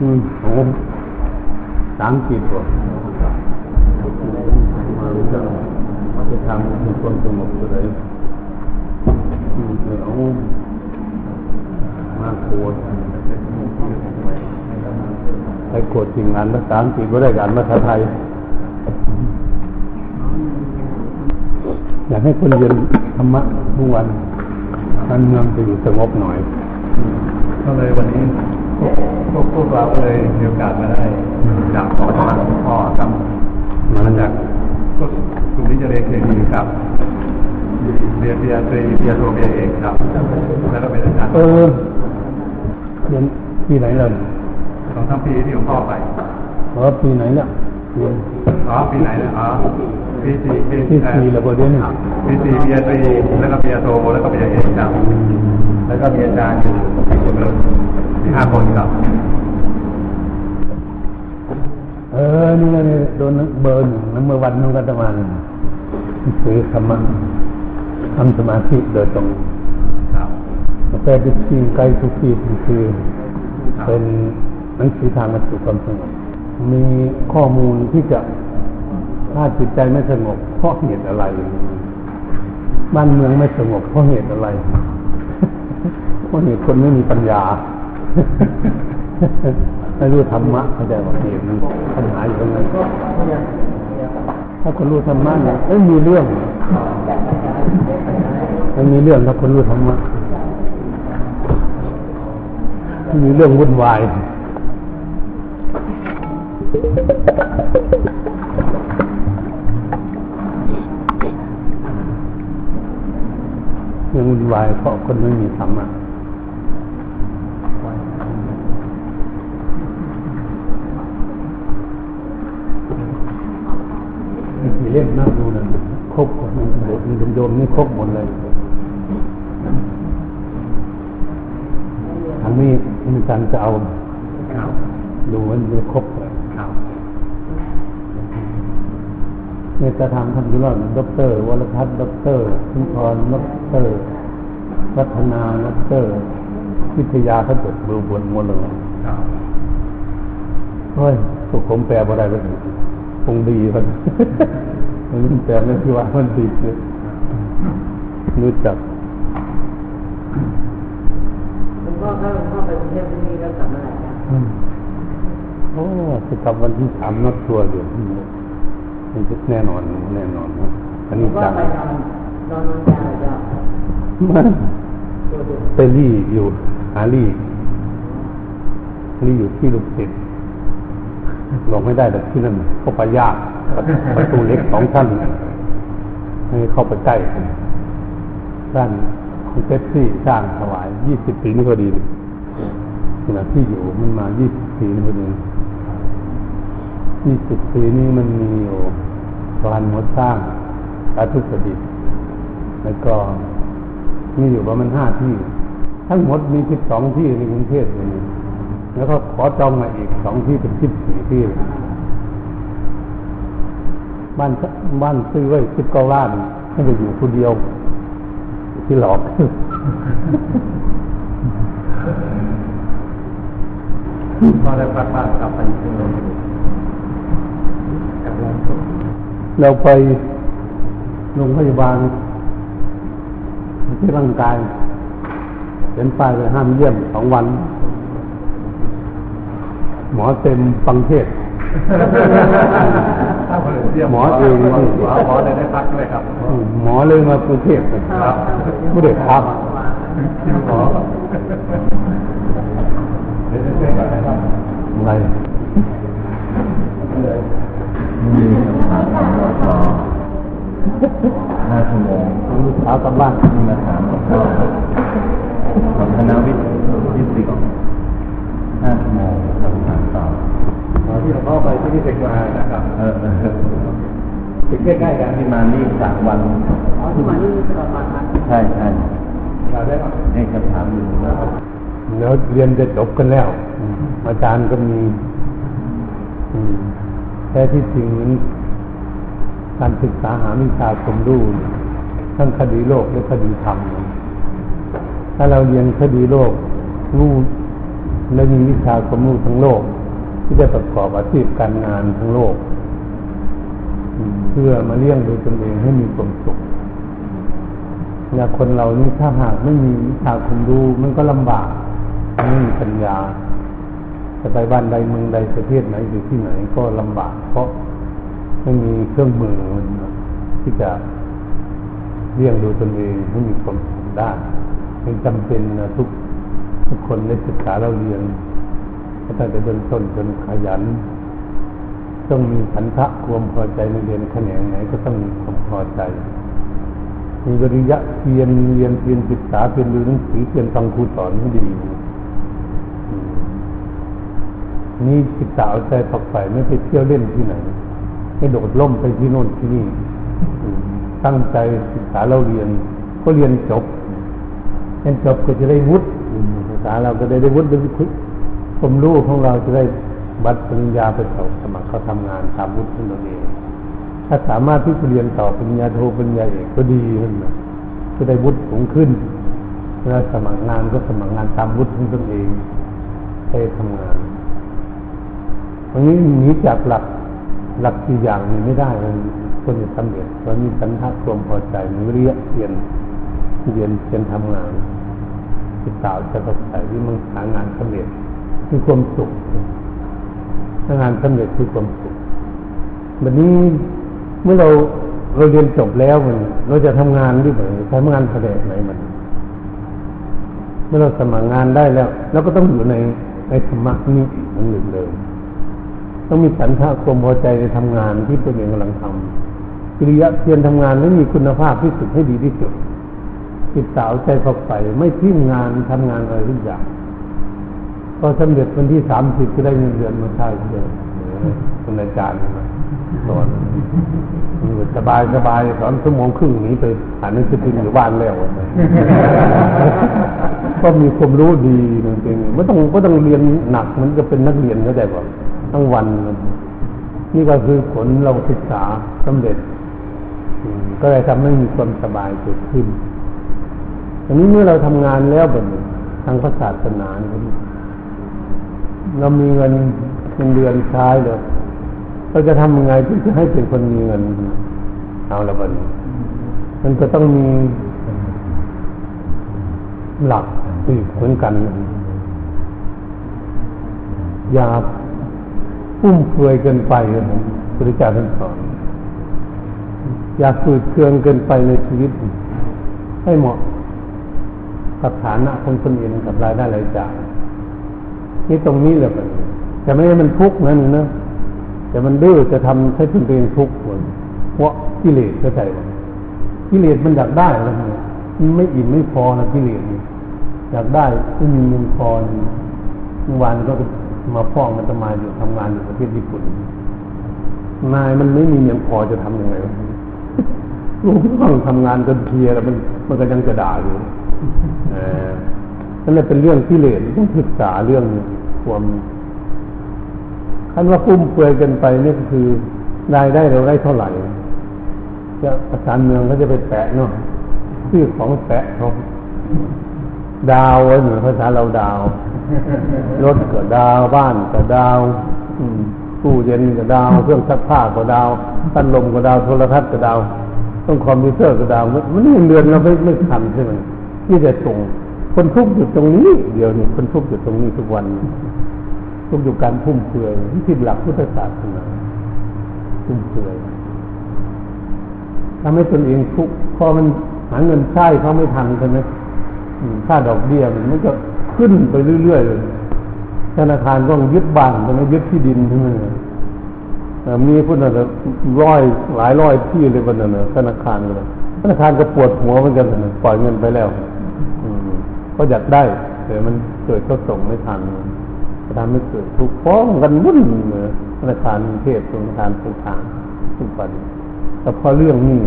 อืมโอ้สามจิตบ่มาเรู้จักว่าจะทำให้คนสงบตัวไหนอืมเอามาโกรธไปโกรธสิ่งงานภาษาอังกฤษก็ได้การภาษาไทย อยากให้คนเรียนธรรมะทุกวันมันเมืองจะอยู่สงบหน่อยก็เลยวันนี้ พวกพวกเราก็เลยมีโอกาสมาได้จากขอมาหลวงพ่อครับมาจากพวกกลุ่มที่จะเรียนเคมีครับเรียนปริญญาตรีปริญญาโทปริญญาเอกครับแล้วก็เป็นอาจารย์เออเรียนปีไหนล่ะสองสามปีที่หลวงพ่อไปอ๋อปีไหนเนี่ยเรียนอ๋อปีไหนนะอ๋อปีสี่ปีที่สี่แล้วก็เรียนนี่ปีสี่ปริญญาตรีแล้วก็ปริญญาโทแล้วก็ปริญญาเอกครับแล้วก็มีอาจารย์อยู่ สี่คนเลยสี่ห้าคนครับ เออ นี่ก็นี่โดนเบอร์หนึ่งนัเมื่อวันนู้นก็จะมาซื้อธรรมะทำสมาธิโดยตรงครับแต่ดิสีไกลทุกทีคือ เป็นหนังสือทางมาสู่ความสงบ มีข้อมูลที่จะถ้าจิตใจไม่สงบเพราะเหตุอะไร บ้านเมืองไม่สงบเพราะเหตุอะไร เพราะเหตุคนไม่มีปัญญา ไม่รู้ธรรมะเข้าใจว่าเหตุมันปัญหาอยู่ตรงไหนถ้าคนรู้ธรรมะเนี่ยไม่มีเรื่องไม่มีเรื่องถ้าคนรู้ธรรมะม่มีเรื่องวุ่นวายเรื่องวุ่นวายเพราะคนไม่มีธรรมะ มีกี่ เล่มน่าดูนะครบหมดมันบทมันโยมนี่ครบหมดเลยอันนี้มีการจะเอาดูมันจะครบเลยครับเนี่ยจะทำดูแล้วด็อกเตอร์วรพัฒน์ด็อกเตอร์คุณพรด็อกเตอร์วัฒนาด็อกเตอร์วิทยาเขาจดดูบนหมดเลยเฮ้ยพวกผมแปลบ่ได้เลยคงดีมัน มันแปลไม่คือว่ามันดีเลยรู้จักหลวงพ่อถ้าหลวงพ่อไปกรุงเทพที่นี่แล้วกลับมาไหนนะอืมโอ้จะกลับวันที่สามนัดตัวอยู่มันจะแน่นอนแน่นอนนะอันหลวนี้งพ่อจังไปนอนนอนนอนยาเลยจ้ะมันตัวเดียวไปรี่อยู่หารี่รี่อยู่ที่ลูกศิษย์ลงไม่ได้แต่ที่นั่นเข้าไปยาก ประตูเล็กสองชั้นให้เข้าไปใกล้ด้านคุณเป๊ปซี่สร้างถวายยี่สิบปีนี่พอดีขณะที่อยู่มันมายี่สิบปีนี่พอดียี่สิบปีนี้มันมีอยู่สะพานหมดสร้างสาธุประดิษฐ์แล้วก็มีอยู่ประมาณห้าที่ ทั้งหมดมีสิบสองที่ในกรุงเทพเลยแล้วก็ขอจองมาอีกสองที่เป็นสิบสี่ที่ บ้านบ้านซื้อไว้สิบเก้าล้านให้ไปอยู่คนเดียว ที่หลอกก็ได้พักบ้านกลับไปที่โรงเรียนกับวงศพเราไปโรงพยาบาลที่ร่างกายเห็นป้ายเลยห้ามเยี่ยมสองวัน หมอเต็มฟังเทศ ถ้าคนอื่นเรียกหมอเองหมอหมอเลยได้พักด้วยครับอืมหมอเลยมากรุงเทพเลยครับไม่ได้พักคิวหมอเดี๋ยวจะช่วยกันนะครับอะไรมีคำถามของเราต่อห้าชั่วโมงลูกสาวกลับบ้านมีมาถามหลวงพ่อของคณะวิทย์ฟิสิกส์ห้าชั่วโมงคำถามตอบหมอ ที่หลวงพ่อไปที่นี่เด็กมานะครับเออเออติดใกล้ๆกันที่มานี่สามวันอ๋อที่มานี่ตลอดมาทันใช่ใช่เราได้ปะให้คำถามอยู่แล้วเรียนจะจบกันแล้วอาจารย์ก็มีแต่ที่จริงนั้นการศึกษาหาวิชาความรู้ทั้งคดีโลกและคดีธรรมถ้าเราเรียนคดีโลกรู้และมีวิชาความรู้ทั้งโลก ที่จะประกอบอาชีพการงานทั้งโลก เพื่อมาเลี้ยงดูตนเองให้มีความสุขอย่าคนเรานี่ถ้าหากไม่มีวิชาความรู้มันก็ลำบากไม่มีปัญญาจะไปบ้านใดเมืองใดประเทศไหนอยู่ที่ไหนก็ลำบาก เพราะไม่มีเครื่องมือที่จะเลี้ยงดูตนเองให้มีความสุขได้เป็นจำเป็นนะทุกทุกคนได้ศึกษาเราเรียน ตั้งแต่เบื้องต้นจนขยัน ต้องมีฉันทะความพอใจในเรียนแขนงไหนก็ต้องมีความพอใจ มีวิริยะเพียรเรียนเพียรศึกษาเพียรดูหนังสือเพียรฟังครูสอนให้ดีนี่ศึกษาเอาใจฝักใฝ่ไม่ไปเที่ยวเล่นที่ไหนไม่โดดล่มไปที่โน่นที่นี่ ตั้งใจศึกษาเราเรียน ก็เรียนจบเรียนจบก็จะได้วุฒิภาษาเราก็ได้ได้วุฒิได้วิ วามรู้ของเราจะได้บัตรปริญญาไปสอบสมัครเขาทำงานตามวุฒิของเราเอง ถ้าสามารถที่จะเรียนต่อปริญญาโทปริญญาเอกก็ดีขึ้นนะจะได้วุฒิสูงขึ้นเวลาสมัครงานก็สมัครงานตามวุฒิของตนเองให้ทำงานอันนี้หนีจากหลักหลักสี่อย่างนี้ไม่ได้มันคนจะสำเร็จเพราะมีสันทัดความพอใจมีวิริยเพียรเรียนเพียรทำงานศึกษาจะประสายที่มึงหางานสำเร็จ คือความสุขงานสำเร็จคือความสุขวันนี้เมื่อเราเราเรียนจบแล้วมัน เราจะทำงานด้วยไหมทำงานแสดงไหนมัน เมื่อเราสมัครงานได้แล้วเราก็ต้องอยู่ในในธรรมะนี้มันหนึ่งเลยต้องมีสันทะความพอใจในทำงานที่ตัวเองกำลังทำกิริยะเพียรทำงานไม่มีคุณภาพที่สุดให้ดีที่สุดติดสาวใจฝักใฝ่ไม่ทิ้งงานทำงานอะไรทุกอย่าง พอสำเร็จวันที่สามสิบก็ได้เงินเดือนมาใช่เดียวคุณอาจารย์มสอนสบายสบายสอนชั่วโมงครึ่งนี้ไปอ่านหนังสือพิมพ์อยู่บ้านแล้วก็มีความรู้ดีจริงๆไม่ต้องก็ต้องเรียนหนักมันจะเป็นนักเรียนก็ได้ก่อนทั้งวัน นี่ก็คือผลเราศึกษาสำเร็จ ก็เลยทำให้มีความสบายเกิดขึ้นอันนี้เมื่อเราทำงานแล้วแบบทางศาสนาเเรามีเงินเงินเดือนใช้เลยเราจะทำยังไงที่จะให้เป็นคนมีเงิน เอาละบันมันก็ต้องมีหลักอีกเหมือนกัน อย่าฟุ่มเฟือยเกินไปเลยพระเจ้าท่านสอนอย่าฝืดเคืองเกินไปในชีวิต ให้เหมาะกับฐานะคนคนอื่นกับรายได้รายจ่าย นี่ตรงนี้แหละมันจะไม่ให้มันทุกข์นั่นนะแต่มันดื้อจะทำให้ตัวเองทุกข์คนเพราะกิเลสเข้าใจไหมกิเลสมันอยากได้แล้วเนี่ยมันไม่อิ่มไม่พอนะกิเลสเนี่ยอยากได้ไม่มีเงินพอเมื่อวานก็มาฟ้องมันจะมาอยู่ทำงานอยู่ประเทศญี่ปุ่นนายมันไม่มีเงินพอจะทํำยังไงลูกต้องทำงานจนเพียแล้วมันมันก็ยังจะด่าอยู่ นั่นแหละเป็นเรื่องที่เลสต้องศึกษาเรื่องความคันว่าฟุ่มเฟือยกันไปนี่ก็คือรายได้เราได้เท่าไหร่จะประสานเมืองเขาจะไปแปะเนาะชื่อของแปะเขาดาวเหมือนภาษาเราดาวรถก็ดาวบ้านก็ดาวตู้เย็นก็ดาวเครื่องซักผ้าก็ดาวตั้นลมก็ดาวโทรทัศน์ก็ดาว ต้องคอมพิวเตอร์ก็ดาวมันนี่เดือนเราไม่ไม่ทันใช่ไหมนี่จะส่ง คนทุกข์อยู่ตรงนี้ เดียวนี่คนทุกข์อยู่ตรงนี้ทุกวันทุกข์อยู่การพุ่มเฟือยที่ผิดหลักพุทธศาสนาพุ่มเฟือยทำให้ตนเองทุกข์พอมันหาเงินใช้เขาไม่ทันใช่ไหมค่าดอกเบี้ยมันก็ขึ้นไปเรื่อยๆเลยธนาคารต้องยึดบ้านต้องยึดที่ดินใช่ไหมมีพุทธะร้อยหลายร้อยที่เลยวันนั้นธนาคารเลยธนาคารก็ปวดหัวเหมือนกันปล่อยเงินไปแล้ว ก็อยากได้แต่มันเกิดก็ส่งไม่ทันก็ทำให้เกิดทุกข์ฟ้องกันวุ่นธนาคารเทศธนาคารต่างๆทุกวันแต่พอเรื่องนี้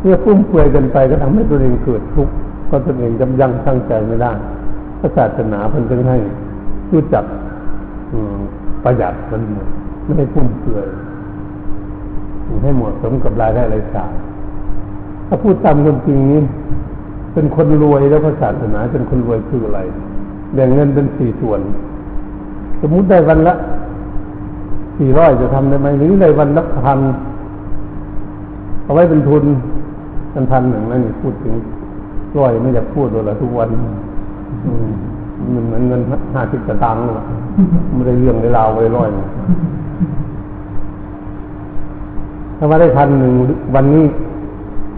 เมื่อฟุ่มเฟือยกันไปก็ทำให้ตัวเองเกิดทุกข์ก็ตัวเองจำยังตั้งใจไม่ได้พระศาสนาเพิ่นจึงให้รู้จักประหยัดมันไม่ให้ฟุ่มเฟือยให้เหมาะสมกับรายได้รายจ่ายถ้าพูดตามความจริงนี้ เป็นคนรวยแล้วพระศาสนาเป็นคนรวยคืออะไรแบ่งเงินเป็นสี่ส่วน สมมุติได้วันละสี่ร้อยจะทำได้ไหมหรือได้วันละพันเอาไว้เป็นทุนกันพันหนึ่งนั่นนี่พูดถึงร้อยไม่อยากพูดเลยทุกวันมันเหมือนเงินห้าสิบตางค์เลยไม่ได้เรื่องได้ราวไว้ร้อยถ้าว่าได้พันหนึ่งวันนี้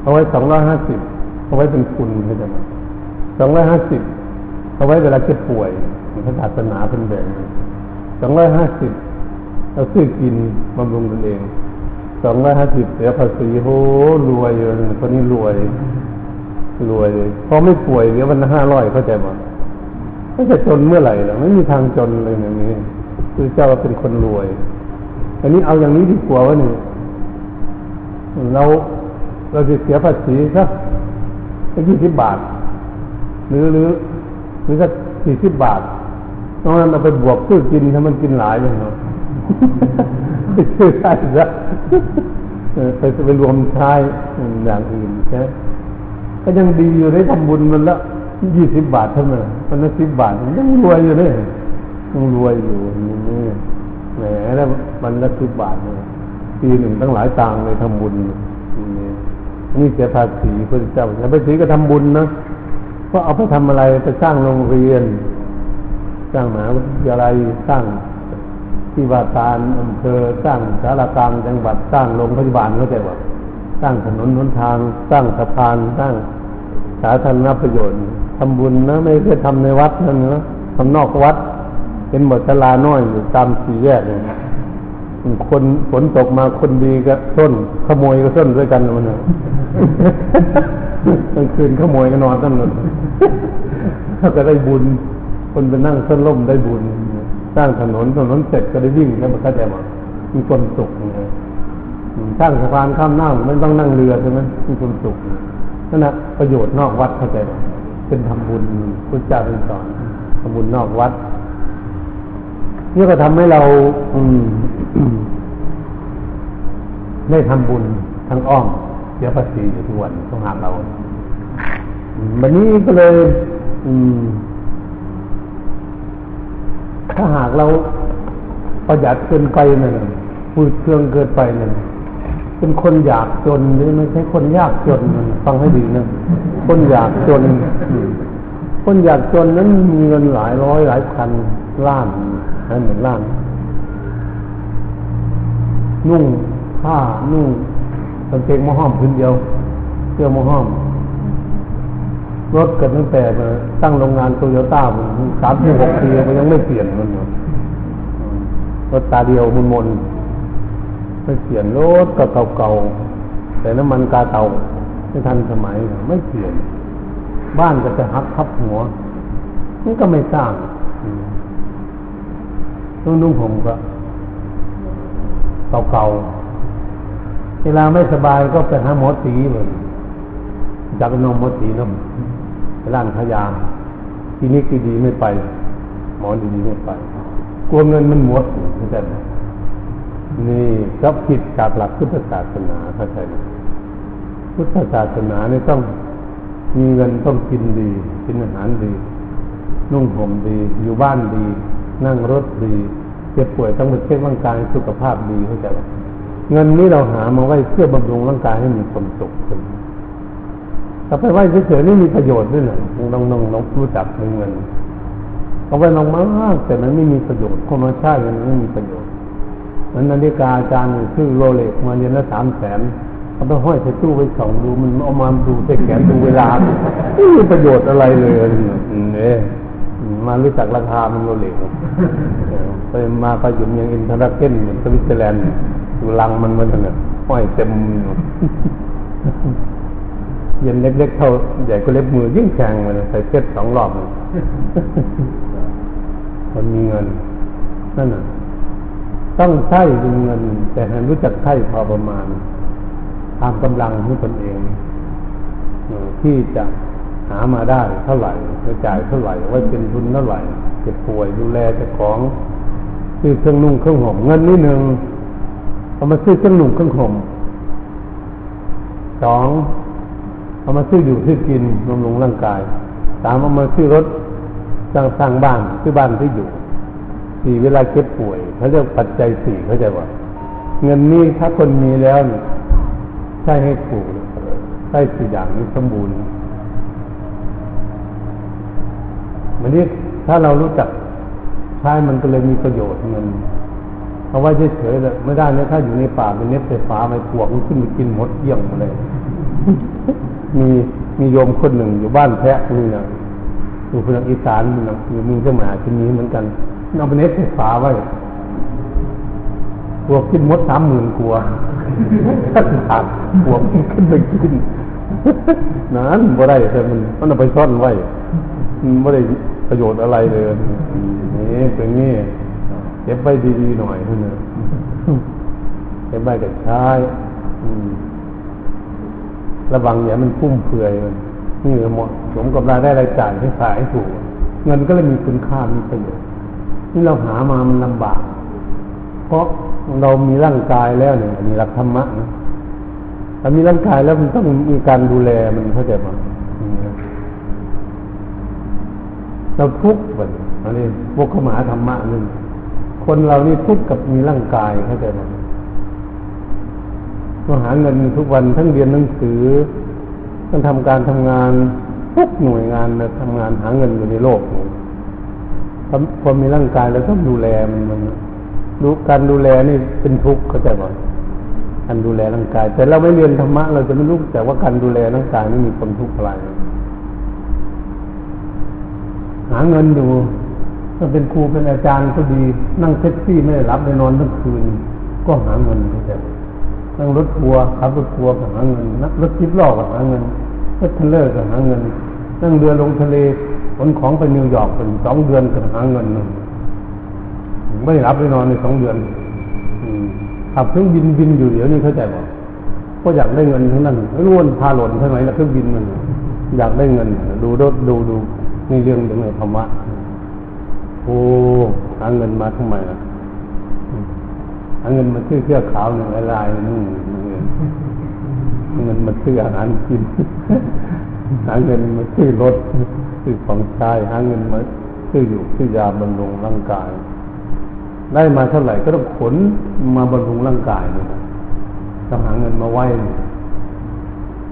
เอาไว้สองร้อยห้าสิบ เอาไว้เป็นทุนเข้าใจไหมสองร้อยห้าสิบเอาไว้เวลาเจ็บป่วยพระศาสนาเป็นแบ่งสองร้อยห้าสิบเราซื้อกินบำรุงตนเองสองร้อยห้าสิบเสียภาษีโหรวยเลยคนนี้รวย รวยเลยพอไม่ป่วยเดี๋ยววันละห้าร้อยเข้าใจไหมไม่จะจนเมื่อไหร่หรอไม่มีทางจนเลยอย่างนี้คือเจ้าเป็นคนรวย อันนี้เอาอย่างนี้ดีกว่าว่านี่เราเราจะเสียภาษีสัก สักยี่สิบบาท หรือหรือหรือสักสี่สิบบาทตรงนั้นเราไปบวกซื้อกินถ้ามันกินหลายอย่างเนาะไปซื้อใช้ซะไปไปรวมใช้อย่างอื่นใช่ก็ยังดีอยู่ได้ทำบุญมันละยี่สิบบาทเท่านั้นมันละสิบบาทยังรวยอยู่เลยยังรวยอยู่นี่แหมแล้วมันละสิบบาทเนี่ยปีหนึ่งตั้งหลายตังเลยทำบุญนี่ นี่เสียภาษีพระเจ้าแต่ภาษีก็ทำบุญนะก็เอาไปทำอะไรไปสร้างโรงเรียน สร้างมหาวิทยาลัยสร้างที่ว่าการอำเภอสร้างสารกลางจังหวัดสร้างโรงพยาบาลเข้าใจว่าสร้างถนนหนทาง สร้างสะพานสร้างสาธารณประโยชน์ทำบุญนะไม่ใช่ทำในวัดนั่นนะทำนอกวัด เป็นบทศาลาน้อยอยู่ตามสี่แยกเนี่ยคนฝนตกมาคนดีก็ส้นขโมยก็ส้นด้วยกันมันนะ กลางคืนขโมยก็นอนกันหมดก็ได้บุญ คนไปนั่งส้นล่มได้บุญ สร้างถนนถนนเสร็จก็ได้วิ่งแล้วมันก็จะมามีความสุขนะสร้างสะพานข้ามน้ำไม่ต้องนั่งเรือใช่ไหมมีความสุขนั่นแหะประโยชน์นอกวัดเข้าใจเป็นทำบุญพุทธเจ้าเป็นสอนทำบุญนอกวัดนี่ก็ทำให้เรา อืได้ทำบุญทั้งอ้อม เสียภาษีอยู่ทุกวันต้องหาเราวันนี้ก็เลย อืม ถ้าหากเราประหยัดเกินไปนั่นพูดเครื่องเกินไปนั่นเป็นคนอยากจนหรือไม่ใช่คนยากจนนั่นฟังให้ดีนะคนอยากจน คนอยากจนนั้นมีเงินหลายร้อยหลายพันล้านให้เหมือนล้าน นุ่งผ้านุ่ง กางเกงมะห้อมพื้นเดียวเสื้อมะห้อมรถเกิดตั้งแต่ตั้งโรงงานโตโยต้าสามถึงหกปีมันยังไม่เปลี่ยนมันรถตาเดียวมุนมนไม่เปลี่ยนรถก็เก่าๆแต่น้ำมันกาเตาไม่ทันสมัยไม่เปลี่ยน บ้านก็จะหักทับหัวมันก็ไม่สร้างต้องนุ่งผมก็เก่าๆ เวลาไม่สบายก็ไปหาหมอตีเลยจากนมหมอตีนมร้านขายาทีนี้คือดีไม่ไป หมอดีไม่ไปกลัวเงินมันหมดเข้าใจไหมนี่ก็ผิดจากหลักพุทธศาสนาเข้าใจไหมพุทธศาสนาเนี่ยต้องมีเงินต้องกินดีกินอาหารดี นุ่งห่มดี อยู่บ้านดี นั่งรถดีเจ็บป่วยต้องไปเช็คร่างกายสุขภาพดีเข้าใจไหม เงินนี้เราหามาไว้เพื่อบำรุงร่างกายให้มีความสุขขึ้นถ้าไปไหว้เฉยๆนี่มีประโยชน์ด้วยหนะน้องๆน้องรู้จักเงินเอาไว้ลงมากแต่มันไม่มีประโยชน์คนมาใช้มันไม่มีประโยชน์นั้นนาฬิกาอาจารย์ชื่อโรเล็กมาเรียนละสามแสนเอาไปห้อยใส่ตู้ไว้ส่องดูมันเอามาดูใส่แขนดูเวลาไม่มีประโยชน์อะไรเลยเนี่ยมารู้จักราคามันโรเล็กไปมาไปอยู่ยังอินทราเกนเมือนสวิตเซอร์แลนด์ อยู่ลังมันมันเนี่ยห้อยเต็มเย็นเล็กๆเท่าใหญ่ก็เล็บมือยิ่งแข็งเลยใส่เพชรสองรอบเลยคนมีเงินนั่นน่ะ ต้องใช้เงิน แต่ให้รู้จักใช้พอประมาณตามกำลังของตนเองที่จะหามาได้เท่าไหร่จะจ่ายเท่าไหร่ไว้เป็นทุนเท่าไหร่เจ็บป่วยดูแลเจ้าของซื้อเครื่องนุ่งเครื่องห่มเงินนิดหนึ่ง เอามาซื้อเครื่องหนุ่งเครื่องห่มสองเอามาซื้ออยู่ซื้อกินบำรุงร่างกายสามเอามาซื้อรถสร้างสร้างบ้านคือบ้านที่ออยู่สี่เวลาเก็บป่วยเขาเรียกปัจจัยสี่เขาใจว่าเงินนี้ถ้าคนมีแล้วใช้ให้ถูกใช้สี่อย่างนี้สมบูรณ์มันนี้ถ้าเรารู้จักใช้มันก็เลยมีประโยชน์เงิน เอาไว้เฉยๆเลยไม่ได้นะถ้าอยู่ในป่าเป็นเน็ตไฟฟ้าไม่ปวกมันขึ้นมากินหมดเยี่ยงเลย มีมีโยมคนหนึ่งอยู่บ้านแพะนี่นะอยู่พนักอีสานมันนะอยู่มีเจ้าหมาที่นี้เหมือนกันเอาไปเน็ตไฟฟ้าไว้ปวกกินมดสามหมื่นกว่าขาดปวกขึ้นไปกินนั้นบ่ได้แต่มันมันเอาไปซ่อนไว้มันไม่ได้ประโยชน์อะไรเลยนี่เป็นงี้ เก็บไว้ดีๆหน่อยเท่านั้นเก็บไว้กับใช้ระวังอย่ามันพุ่มเฟื่อยมันนี่เหมาะสมกับรายได้รายจ่ายที่ขายถูก เงินก็เลยมีคุณค่ามีประโยชน์นี่เราหามามันลำบาก เพราะเรามีร่างกายแล้วเนี่ยมีหลักธรรมะนะถ้ามีร่างกายแล้วมันต้องมีการดูแลมันเข้าใจไหมเราทุกข์แบบอันนี้พวกขมาธรรมะนึง คนเรานี่ทุกข์กับมีร่างกายเข้าใจไหมต้องหาเงินทุกวันทั้งเรียนหนังสือต้งทำการทำงานทุกหน่วยงานนะทำงานหาเงินอยู่ในโลกพอมีร่างกายแล้วต้องดูแลมันมันดูการดูแลนี่เป็นทุกข์เข้าใจไหมการดูแลร่างกาย แต่เราไม่เรียนธรรมะเราจะไม่รู้แต่ว่าการดูแลร่างกายนี่มีความทุกข์อะไรหาเงินอยู่ ถ้าเป็นครูเป็นอาจารย์ก็ดี นั่งแท็กซี่ไม่ได้หลับได้นอนทั้งคืน ก็หาเงินเข้าใจนั่งรถทัวร์ขับรถทัวร์ก็หาเงินนั่งรถสิบล้อก็หาเงินรถเทรลเลอร์ก็หาเงิน นั่งเรือลงทะเลขนของไปนิวยอร์กเป็นสองเดือนก็หาเงินหนึ่งไม่หลับได้นอนในสองเดือนขับเครื่องบินบินอยู่เดี๋ยวนี้เข้าใจบ่ก็อยากได้เงินทั้งนั้นไม่รู้วนพาหล่นใช่ไหมแล้วเครื่องบินมัน อยากได้เงิน ดูรถดูดูนี่เรื่องเรื่องธรรมะ โอ้หาเงินมาทำไมล่ะหาเงินมาซื้อเสื้อขาวหนึ่งลายนุ่งเงินมาซื้ออาหารกิน หาเงินมาซื้อรถซื้อของใช้หาเงินมาซื้ออยู่ซื้อยาบำรุงร่างกาย ได้มาเท่าไหร่ก็ต้องขนมาบำรุงร่างกายเนี่ยต้องหาเงินมาไหว้เ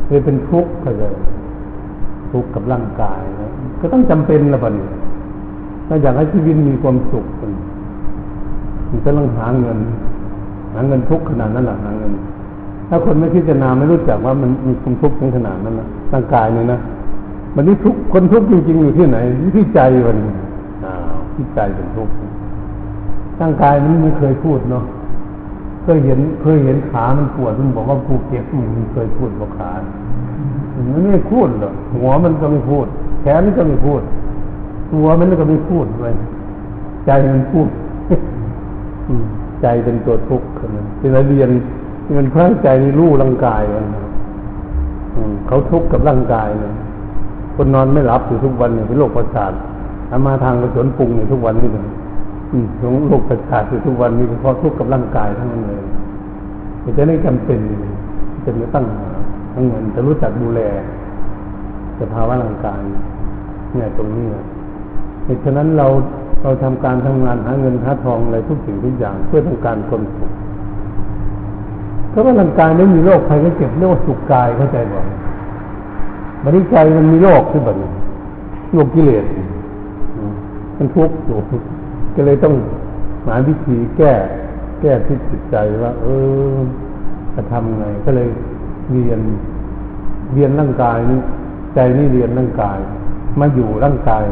ลยเป็นทุกข์ก็เลยทุกข์กับร่างกายนะก็ต้องจำเป็นละบัดนี้ ถ้าอยากให้ชีวิตมีความสุขมันก็ต้องหาเงิน หาเงินทุกขนาดนั้นแหละหาเงิน ถ้าคนไม่พิจารณาไม่รู้จักว่ามันมีความทุกข์ในขนาดนั้นนะร่างกายเนี่ยนะมันนี่ทุกคนทุกข์จริงๆอยู่ที่ไหนที่ใจมันที่ใจเป็นทุกข์ร่างกายมันไม่เคยพูดเนาะเคยเห็นเคยเห็นขามันปวดมันบอกว่ากูเจ็บมันเคยพูดว่าขามันไม่พูดหรอกหัวมันก็ไม่พูด แขนก็ไม่พูด ตัวมันก็ไม่พูดเลยใจมันพูดใจเป็นตัวทุกข์คนนั้นที่เราเรียนมันเพื่อใจรู้ร่างกายมันเขาทุกข์กับร่างกายเนี่ยคนนอนไม่หลับอยู่ทุกวันเนี่ยเป็นโรคประสาทอามาทางกระสนปรุงอยู่ทุกวันนี่เลยของโรคประสาทอยู่ทุกวันนี้เพราะทุกข์กับร่างกายทั้งนั้นเลยจะได้จำเป็นจะไม่ตั้งทั้งเงินจะรู้จักดูแลสภาวะร่างกายเนี่ยตรงนี้ เหตุฉะนั้นเราเราทำการทำงานหาเงินหาทองอะไรทุกสิ่งทุกอย่างเพื่อต้องการความสุขเพราะว่าร่างกายไม่มีโรคภัยก็เจ็บเรียกว่าสุขกายเข้าใจบ่บริใจมันมีโรคขึ้นแบบนี้โรคกิเลสมันทุกข์อยู่ก็เลยต้องหาวิธีแก้ แก้ที่จิตใจว่า เออจะทำไงก็เลยเรียนเรียนร่างกายนี้ใจนี่เรียนร่างกาย มาอยู่ร่างกาย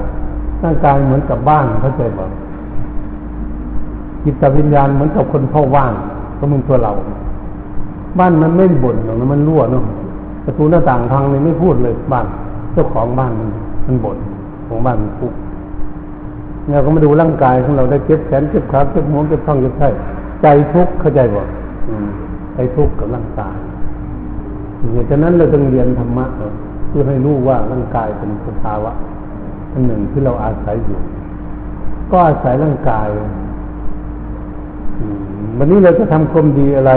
ร่างกายเหมือนกับบ้านเข้าใจไหมจิตวิญญาณเหมือนกับคนเข้าว่านก็มึงตัวเรา บ้านมันไม่บ่นหรอกมันรั่วเนาะประตูหน้าต่างพังเลยไม่พูดเลยบ้าน เจ้าของบ้านมันมันบ่นของบ้านมันทุกเราก็มาดูร่างกายของเราได้เจ็บแขนเจ็บขาเจ็บหัวเจ็บท้องเจ็บไส้ใจทุกข์เข้าใจบ่ใจทุกข์กับร่างกายเหตุฉะนั้นเราต้องเรียนธรรมะเพื่อให้รู้ว่าร่างกายเป็นสภาวะ อันหนึ่งที่เราอาศัยอยู่ ก็อาศัยร่างกายวันนี้เราจะทำความดีอะไร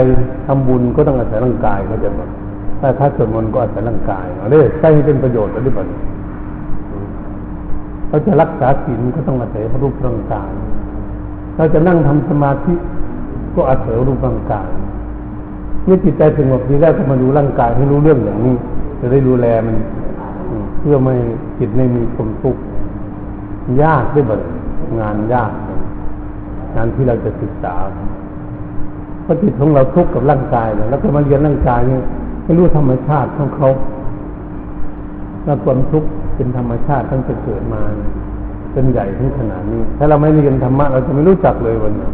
ทำบุญก็ต้องอาศัยร่างกายเขาจะบอกถ้าถ้าสวดมนต์ก็อาศัยร่างกายเรื่อยใช้เป็นประโยชน์หรือเปล่าเราจะรักษาศีลก็ต้องอาศัยรูปร่างกาย เราจะนั่งทำสมาธิก็อาศัยรูปร่างกายเมื่อจิตใจสงบดีแล้วก็มาดูร่างกายให้รู้เรื่องอย่างนี้ จะได้ดูแลมัน เพื่อไม่จิตไม่มีความทุกข์ยากด้วยแบบงานยากงานที่เราจะศึกษาเพราะจิตของเราทุกข์กับร่างกายแล้วก็มาเรียนร่างกายเนี่ยไม่รู้ธรรมชาติของเขาแล้วความทุกข์เป็นธรรมชาติตั้งแต่เกิดมาเป็นใหญ่ถึงขนาดนี้ ถ้าเราไม่เรียนธรรมะเราจะไม่รู้จักเลยวันนี้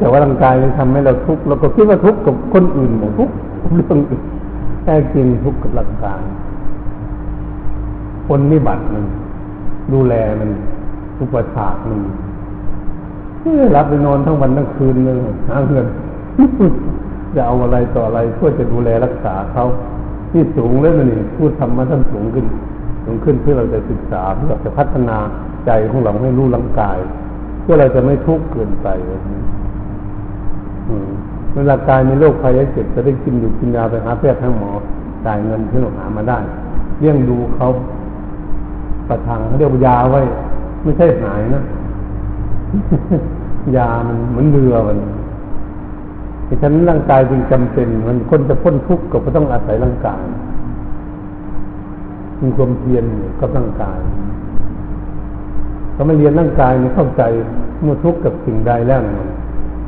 แต่ว่าร่างกายมันทำให้เราทุกข์เราก็คิดว่าทุกข์กับคนอื่นหมดทุกข์เรื่องอื่นแท้จริงทุกข์กับร่างกาย คนนิบัติมัน ดูแลมันอุปถากมันรับไปนอนทั้งวันทั้งคืนเลยหาเงินจะเอาอะไรต่ออะไรเพื่อจะดูแลรักษาเขาที่สูงเลยมันนี่พูดทำมาท่านสูงขึ้น สูงขึ้นเพื่อเราจะศึกษาเพื่อจะพัฒนาใจของเราให้รู้ร่างกาย เพื่อเราจะไม่ทุกข์เกินไปเวลากายมีโรคภัยเจ็บจะได้กินอยู่กินยาไปหาแพทย์หาหมอจ่ายเงินที่เราหามาได้ เลี้ยงดูเขา ประทังเขาเรียกว่ายาไว้ ไม่ใช่หายนะยามันเหมือนเรือมันฉะนั้นร่างกายจึงจำเป็น มันคนจะพ้นทุกข์ก็ต้องอาศัยร่างกายมีความเพียรกับร่างกายถ้าไม่เรียนร่างกายไม่เข้าใจเมื่อทุกข์กับสิ่งใดแล้ว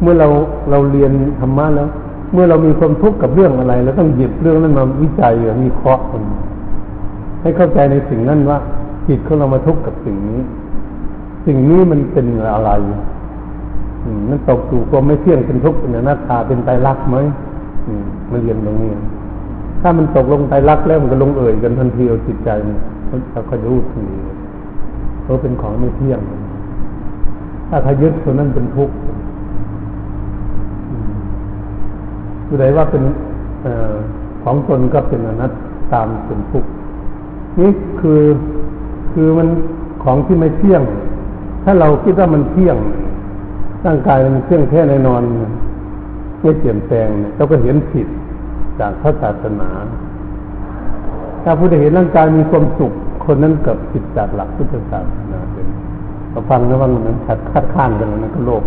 เมื่อเราเราเรียนธรรมะแล้ว เมื่อเรามีความทุกข์กับเรื่องอะไรเราต้องหยิบเรื่องนั้นมาวิจัยมีเคราะห์มันให้เข้าใจในสิ่งนั้นว่า จิตของเรามาทุกข์กับสิ่งนี้ สิ่งนี้มันเป็นอะไรมันตกอยู่ก็ไม่เที่ยงเป็นทุกข์เป็นอนัตตาเป็นไตรลักษณ์ไหมมาเรียนตรงนี้ถ้ามันตกลงไตรลักษณ์แล้วมันก็ลงเอ่ยกันทันทีเอาจิตใจมันเราก็รู้ทีเขาเป็นของไม่เที่ยง ถ้าขยึดตัวนั้นเป็นทุกข์ผู้ใดว่าเป็นอของตนก็เป็นอนัตตามเป็นทุกข์นี่คือ คือมันของที่ไม่เที่ยง ถ้าเราคิดว่ามันเที่ยง ร่างกายมันเครื่องแท้แน่นอนไม่เปลี่ยนแปลงเนี่ยเราก็เห็นผิดจากพระศาสนา ถ้าผู้ใดเห็นร่างกายมีความสุข คนนั้นกับผิดจากหลักพุทธศาสนาเป็นเราฟังนะว่ามันขัดคัดค้านกันนั่นก็โลภ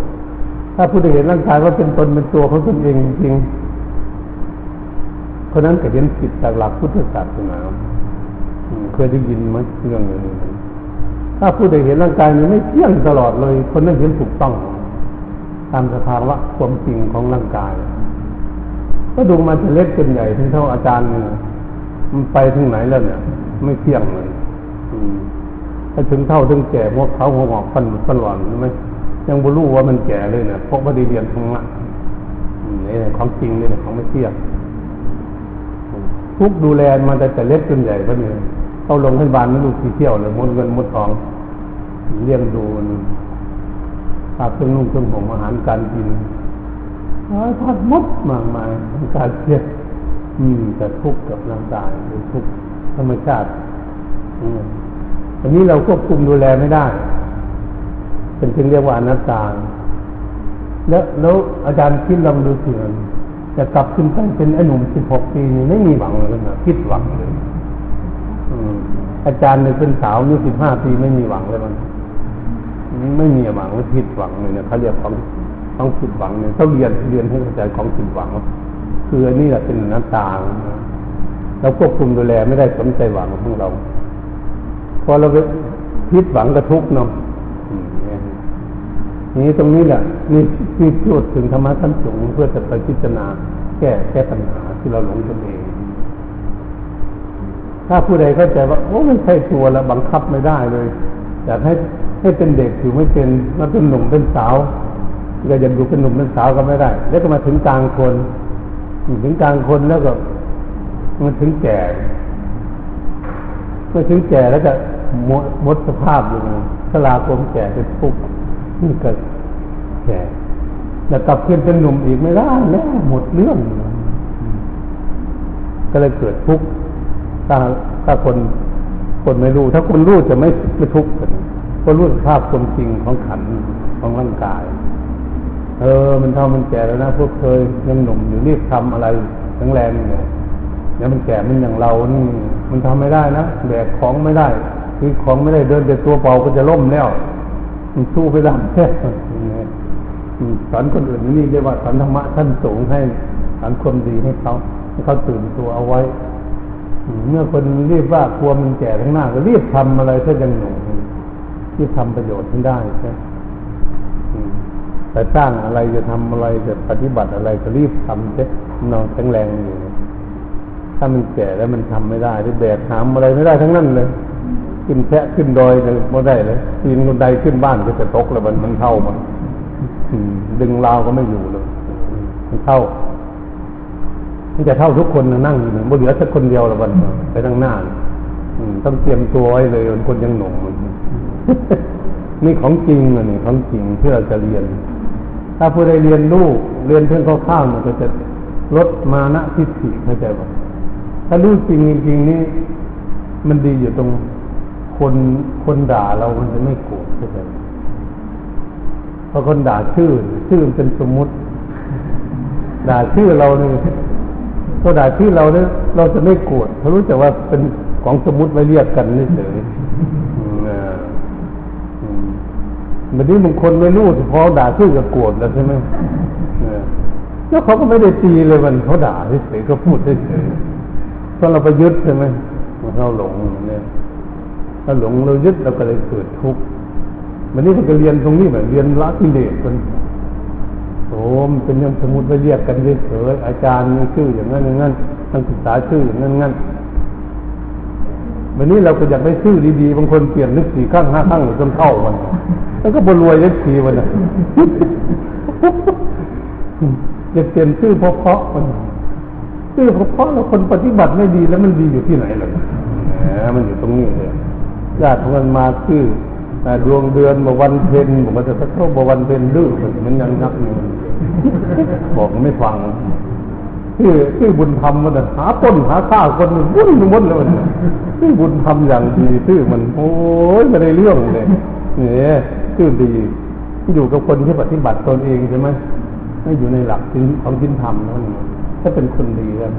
ถ้าผู้ใดเห็นร่างกายว่าเป็นตนเป็นตัวของตนเองจริงคนนั้นก็เห็นผิดจากหลักพุทธศาสนา เคยได้ยินไหมเรื่องนี้ถ้าผู้ใดเห็นร่างกายมันไม่เที่ยงตลอดเลย คนนั้นเห็นถูกต้อง ตามสภาวะความจริงของร่างกาย ก็ดูมันจะเล็กจนใหญ่ถึงเท่าอาจารย์เนี่ยมันไปถึงไหนแล้วเนี่ย ไม่เที่ยงเลยถ้าถึงเท่าถึงแก่พวกเขาหัวหอกฟันฟันหลอนใช่ไหมยังบรู้ว่ามันแก่เลยเนี่ยเพราะว่าได้เรียนทั้งนั้นนี่ของจริงนี่ของไม่เที่ยงทุกดูแลมันแต่แต่เล็กจนใหญ่ก็เนี่ย เข้าลงให้บานไม่รู้กี่เที่ยวเลยมดเงินมดทองเลี้ยงดูอาเครื่องนุ่งเครื่องห่มอาหารการกินทัดมดมากมายการเทียอืมแต่ทุกข์กับร่างกายหรือทุกข์ธรรมชาติอันนี้เราควบคุมดูแลไม่ได้ เป็นจึงเรียกว่าอนัตตาแล้วแล้วอาจารย์คิดลองดูสิจะกลับขึ้นไปเป็นไอ้หนุ่มสิบหกปีนี่ไม่มีหวังเลยนะคิดหวังเลย อาจารย์เนี่ยเป็นสาวอายุสิบห้าปีไม่มีหวังเลยมันไม่มีหวังผิดหวังเลยเนี่ยเขาเรียกของของผิดหวังเนี่ยต้องเรียนเรียนให้เข้าใจของผิดหวังคืออันนี้แหละเป็นหน้ำตาเราควบคุมดูแลไม่ได้สนใจหวังของเราพอเราไปผิดหวังกระทุกเนาะนี่ตรงนี้แหละนี่ที่พูดถึงธรรมะขั้นสูงเพื่อจะไปพิจารณาแก้แก้ปัญหาที่เราหลงตัวเอง ถ้าผู้ใดเข้าใจว่าโอ้ไม่ใช่ตัวแล้วบังคับไม่ได้เลยอยากให้ให้เป็นเด็กอยู่ไม่เป็นมาเป็นหนุ่มเป็นสาวก็ยังอยู่เป็นหนุ่มเป็นสาวก็ไม่ได้ แล้วก็มาถึงกลางคนถึงกลางคนแล้วก็มาถึงแก่เมื่อถึงแก่แล้วจะหมดหมดสภาพอยู่ชราคมแก่เป็นทุกข์นี่เกิดแก่แล้วกลับขึ้นเป็นหนุ่มอีกไม่ได้แล้วหมดเรื่อง ก็เลยเกิดทุกข์ ถ้าถ้าคนคนไม่รู้ ถ้าคนรู้จะไม่ไม่ทุกข์กันก็รู้สภาพความจริงของขันของร่างกาย เออ มันเท่ามันแก่แล้วนะพวกเคยยังหนุ่มอยู่รีบทำอะไรแข็งแรงเนี่ยแล้วมันแก่มันอย่างเรานี่มันทำไม่ได้นะแบกของไม่ได้ถคือของไม่ได้เดินแต่ตัวเปล่าก็จะล่มแล้วมันสู้ไปได้แค่สอนคนอื่นนี่เรียกว่าสอนธรรมะท่านสูงให้สอนความดีให้เขาให้เขาตื่นตัวเอาไว้ เมื่อคนรีบว่ากลัวมันแก่ข้างหน้าก็รีบทำอะไรถ้ายังหนุ่มรีบทำประโยชน์ให้ได้ใช่แต่สร้างอะไรจะทำอะไรจะปฏิบัติอะไรก็รีบทำใช่นอนแข็งแรงอยู่ถ้ามันแก่แล้วมันทำไม่ได้ที่แบกหามอะไรไม่ได้ทั้งนั้นเลยขึ้นแพะขึ้นดอยเลยไม่ได้เลยปีนคนใดขึ้นบ้านก็จะตกแล้วมันมันเท่ามันดึงราวก็ไม่อยู่เลยมันเท่า มันจะเท่าทุกคนนั่งอยู่บ่เหลือสักคนเดียวละวันไปตั้งหน้าต้องเตรียมตัวไว้เลยคนยังหนุ่มนี่ของจริงอะนี่ของจริงที่เราจะเรียน ถ้าผู้ใดเรียนรู้เรียนเพื่อนข้าวๆมันก็จะลดมานะทิฏฐิเข้าใจป่ะถ้ารู้จริงจริงนี่มันดีอยู่ตรงคนคนด่าเรามันจะไม่โกรธเข้าใจเพราะคนด่าชื่อ ชื่อเป็นสมมุติ ด่าชื่อเราเนี่ย พอด่าชื่อเราเนี่ยเราจะไม่โกรธเพราะรู้แต่ว่าเป็นของสมมุติไว้เรียกกันนี่เฉยแบบนี้บางคนไม่รู้พอด่าชื่อก็โกรธแล้วใช่ไหมแล้วเขาก็ไม่ได้ตีเลยมันเขาด่าเฉยก็พูดเฉยเพราะเราไปยึดใช่ไหมเราหลงเนี่ยถ้าหลงเรายึดเราก็เลยเกิดทุกข์วันนี้เราก็เรียนตรงนี้แบบเรียนละกิเลสมัน โอ้มเป็นยังสมมติไปเรียกกันเฉยอาจารย์มีชื่ออย่างนั้นอย่างนั้นนักศึกษาชื่ออย่างนั้นงั้นวันนี้เราก็อยากได้ชื่อดีๆบางคนเปลี่ยนนึกสี่ข้างห้าข้างจนเท่ามันแล้วก็บรวยยักทีวันนั้นอยากเปลี่ยนชื่อเพราะๆมันชื่อเพราะๆแล้วคนปฏิบัติไม่ดีแล้วมันดีอยู่ที่ไหนล่ะแหมมันอยู่ตรงนี้เลยญาติของมันมาชื่อ ดวงเดือนมาวันเพ็ญบอกว่าจะสักเท่าบวันเพ็ญดื้อมันยังนักหนึ่งบอกไม่ฟังชื่อชื่อบุญธรรมมันหาต้นหาข้าวคนวุ่นวุ่นเลยมันชื่อบุญธรรมอย่างดีชื่อมัน โอ้ยไม่ได้เรื่องเลยเนี่ยชื่อดีอยู่กับคนที่ปฏิบัติตนเองใช่ไหมไม่อยู่ในหลักของจินธรรมนั่นถ้าเป็นคนดีแล้ว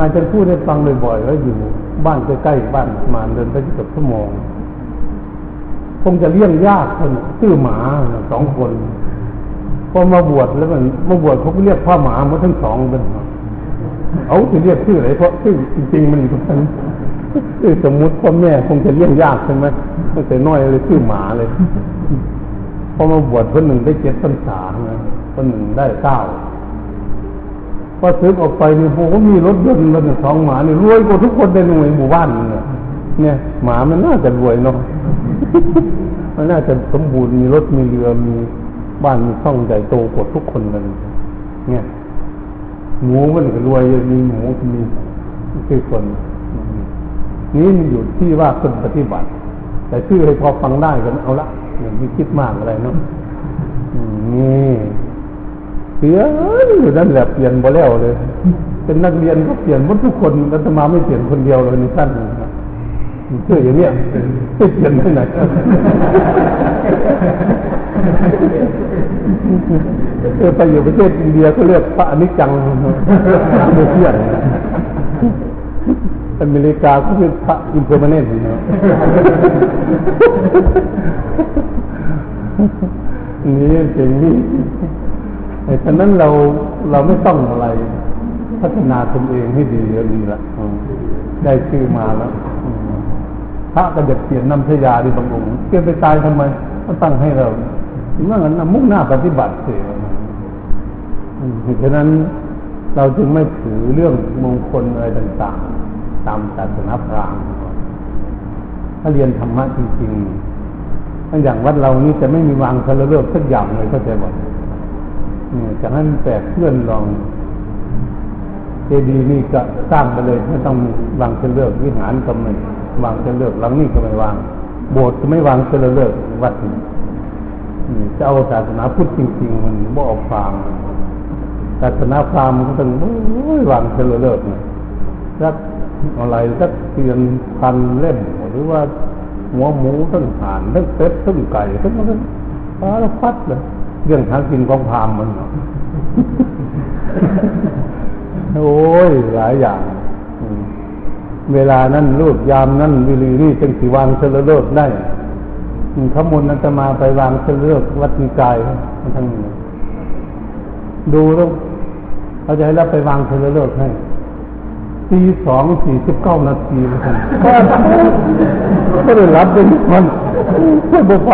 มาจะพูดให้ฟังบ่อยๆแล้วอยู่บ้านใกล้ๆบ้านมาเดินไปเกือบชั่วโมง คงจะเลี้ยงยากคนชื่อหมาสองคนพอมาบวชแล้วมันมาบวชเขาเรียกพ่อหมาหมดทั้งสองเป็นเอาจะเรียกชื่ออะไรเพราะชื่อจริงๆมันอยู่ตรงนั้นชื่อสมมุติพ่อแม่คงจะเลี้ยงยากใช่ไหมตั้งแต่น้อยเลยชื่อหมาเลยพอมาบวชคนหนึ่งได้เจ็ดพรรษาคนหนึ่งได้เก้าพอซื้อออกไปนี่โอ้โหมีรถยนต์มันสองหมาเนี่ยรวยกว่าทุกคนในหน่วยหมู่บ้านเนี่ยเนี่ยหมามันน่าจะรวยเนาะ มันน่าจะสมบูรณ์มีรถมีเรือมีบ้านมีช่องใหญ่โตกว่าทุกคนเลยเนี่ยหมูมันก็รวยมีหมูมีคือคน นี้มันอยู่ที่ว่าคนปฏิบัติ แต่ชื่อให้พอฟังได้กันเอาละอย่างที่คิดมากอะไรเนาะนี่เสียนอยู่นั่นแหละเปลี่ยนบ่แล้วเลย เป็นนักเรียนก็เปลี่ยนหมดทุกคนอาตมาไม่เปลี่ยนคนเดียวเลยในสั้น เชื่ออย่างเนี้ยเขียนที่ไหนเออไปอยู่ประเทศอินเดียก็เรียกพระอนิจจังไม่เที่ยงอเมริกาก็คือพระอินเทอร์มาเนนต์นะนี่เจ๋งนี่แต่ฉะนั้นเราเราไม่ต้องอะไร พัฒนาตนเองให้ดีก็ดีละได้ชื่อมาแล้ว พระก็จะเปลี่ยนน้ำพยาดีบางองค์เปลี่ยนไปตายทำไมตั้งให้เราเมื่อนั้นมุ่งหน้าปฏิบัติเสียฉะนั้นเราจึงไม่ถือเรื่องมงคลอะไรต่างๆ ตามศาสนาพราหมณ์ถ้าเรียนธรรมะจริงๆถ้าอย่างวัดเรานี่จะไม่มีวางคารเลิกสักอย่างเลยก็จะบอกเนี่ยจะให้มันแตกเพื่อนลองเจดีนี่ก็สร้างไปเลยไม่ต้องวางเชลเลิกวิหารก็ไม่ วางเชลเลิกหลังนี่ก็ไม่วาง โบสถ์ก็ไม่วางเชลเลิกวัดจะเอาศาสนาพุทธจริง ๆ มันบ่เอาฟางศาสนาพราหมณ์ก็ต้องวางเชลเลิกนะสักอะไรสักเตียนพันเล่มหรือว่าหัวหมูทั้งห่านทั้งเป็ดทั้งไก่ทั้งนั้นปลาพัดเลยเรื่องทางกินของพามมันโอ้ยหลายอย่าง เวลานั้นรูปยามนั้นวิลีนี่จึงสิวางเสลเลิกได้ขมุนนันจะมาไปวางเสลเลิกวัดนิกายทั้งนี้ดูแล้วเขาจะให้เรับไปวางเสลเลิกให้ตีสองสี่สิบเก้านาทีเหมือนกันก็ได้รับเป็นมันไม่บอกไป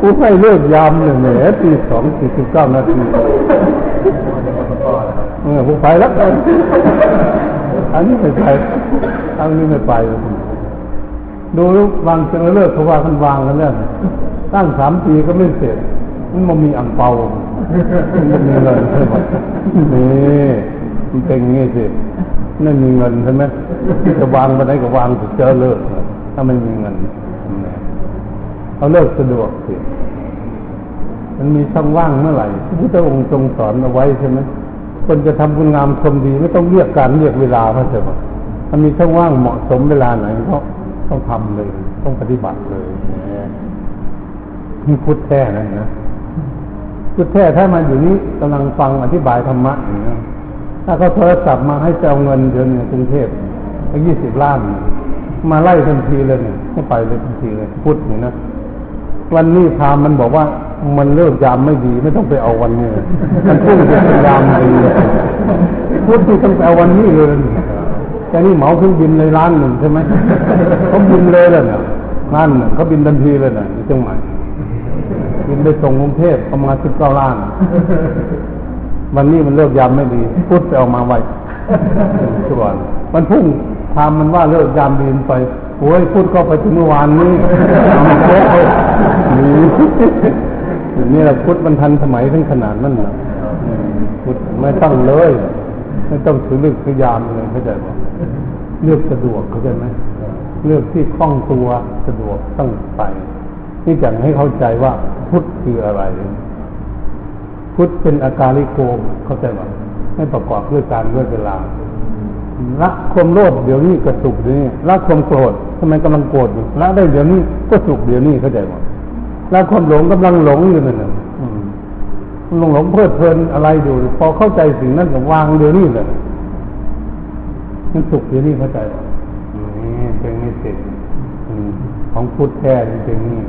ผู้ให้เลิกยามหนึ่งแหมตีสองสี่สิบเก้านาที เออผู้ไปแล้วกันอันนี้ไม่ไปอันนี้ไม่ไป ดูวางเสนอเลิกเขาว่ากันวางกันแล้วตั้งสามปีก็ไม่เสร็จ มันมันมีอังเปามันมีเงินใช่ไหมนี่มันเป็นงี้สินั่นมีเงินใช่ไหมจะวางไปไหนก็วางเจอเลิกถ้าไม่มีเงินเอาเลิกสะดวกสิมันมีช่องว่างเมื่อไหร่พระพุทธองค์ทรงสอนเอาไว้ใช่ไหม คนจะทำบุญงามความดีไม่ต้องเรียกการเรียกเวลาเขาเถอะมันมีช่องว่างเหมาะสมเวลาไหนก็ต้องทำเลย ต้องปฏิบัติเลยนี่พุทธแท้นั่นะพุทธแท้ถ้ามาอยู่นี้กำลังฟังอธิบายธรรมะอย่างนี้ถ้าเขาโทรศัพท์มาให้เจ้าเงินเดือนหนึ่งกรุงเทพยี่สิบล้าน มาไล่ทันทีเลยเนี่ยให้ไปเลยทันทีเลย พุทธนี่นะวันนี้พามมันบอกว่า มันเลิกยามไม่ดีไม่ต้องไปเอาวันนี้มันพุ่งไปเป็นยามดีพุทธที่ต้งไปเอาวันนี้เลยแต่นี่เหมาเครื่องบินเลยล้านหนึ่งใช่ไหมเขาบินเลยเลยเนี่ยล้านหนึ่งเขาบินทันทีเลยเนี่ยที่เชียงใหม่บินไปส่งกรุงเทพประมาณสิบเก้าล้าน วันนี้มันเลิกยามไม่ดีพุทธไปเอามาไว้ทุกวันมันพุ่งทำมันว่าเลิกยามดีไปโอ้ยพูดเข้าไปถึงเมื่อวานนี้มันโค้ไปนี่ นี่แหละพุทธมันทันสมัยถึงขนาดนั้นนะพุทธไม่ต้องเลย ไม่ต้องถือเลือกถือยามเลยเข้าใจป่ะเลือกสะดวกเข้าใจไหมเลือกที่คล่องตัวสะดวกต้องไปนี่จะให้เข้าใจว่าพุทธคืออะไร พุทธเป็นอาการลิโกเข้าใจป่ะไม่ประกอบด้วยการด้วยเวลาละความโลภเดี๋ยวนี้ก็สุขเดี๋ยวนี้ละความโกรธทำไมกำลังโกรธอยู่ละได้เดี๋ยวนี้ก็สุขเดี๋ยวนี้เข้าใจไหม ละความหลงกำลังหลงอยู่นั่นน่ะหลงหลงเพลิดเพลินอะไรอยู่ พอเข้าใจสิ่งนั้นก็วางเดี๋ยวนี้เลยมันสุขเดี๋ยวนี้เข้าใจไหมนี่เป็นนี่สิของพุทธแท้จริงๆนี่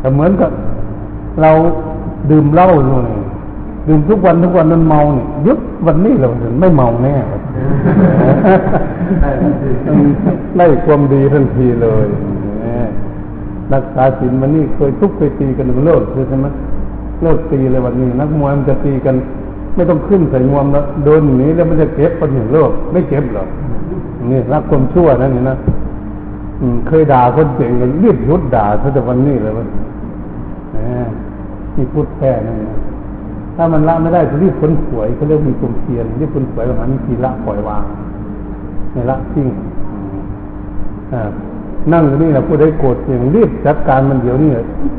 แต่เหมือนกับเราดื่มเหล้าอยู่นี่ดื่มทุกวันทุกวันมันเมาเนี่ยยุบวันนี้เราไม่เมาแน่ได้ความดีทันทีเลย นักษาศิลวันนี้เคยทุกเคยตีกันมันเลิกใช่ไหมเลิกตีเลยวันนี้นักมวยมันจะตีกัน ไม่ต้องขึ้นใส่งวมแล้วโดนหนีแล้วมันจะเก็บปัญหาเลิกไม่เก็บหรอกนี่รักความชั่วนั่นนี่นะเคยด่าคนเก่งกันรีบยุดด่าเขาแต่วันนี้เลยวันนี่พูดแค่นั่นนะถ้ามันละไม่ได้จะรีบพ้นสวยเขาเรียกมีความเพียรรีบพ้นสวยประมาณนี้ทีละปล่อยวางในละทิ้งอ่า นั่งอยู่นี่นะผู้ใดโกรธอย่างรีบจัดการมันเดี๋ยวนี้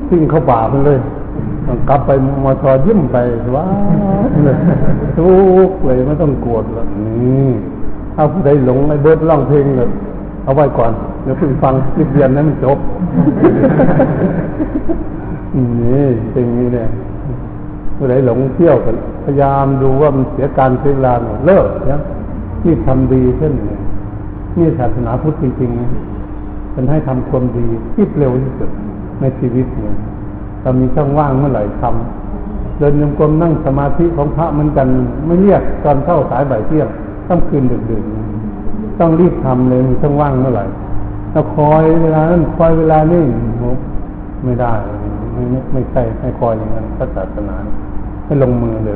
ทิ้งเข้าป่ามันเลยกลับไปมาทอยิ้มไปว้าทุกเลยไม่ต้องโกรธหรอกนี่ถ้าผู้ใดหลงไอ้เบิร์ดร้องเพลงเลยเอาไว้ก่อนเดี๋ยวเพิ่งฟังรีบเรียนนั้นมันจบนี่เป็นอย่างนี้เนี่ยผู้ใดหลงเที่ยวกันพยายามดูว่ามันเสียการเสียเวลาเลิกนี่ยนี่ทำดีขึ้นนี่ศาสนาพุทธจริงๆ เป็นให้ทำความดีที่เร็วที่สุดในชีวิตเนี่ยเรามีช่องว่างเมื่อไหร่ทำเดินยมกลมนั่งสมาธิของพระเหมือนกัน ไม่เรียกตอนเข้าสายบ่ายเที่ยงต้องคืนดึกๆต้องรีบทำเลยมีช่องว่างเมื่อไหร่เราคอยเวลานั้นคอยเวลานี่ไม่ได้ไม่ไม่ใช่ให้คอยอย่างนั้นพระศาสนาให้ลงมือเลย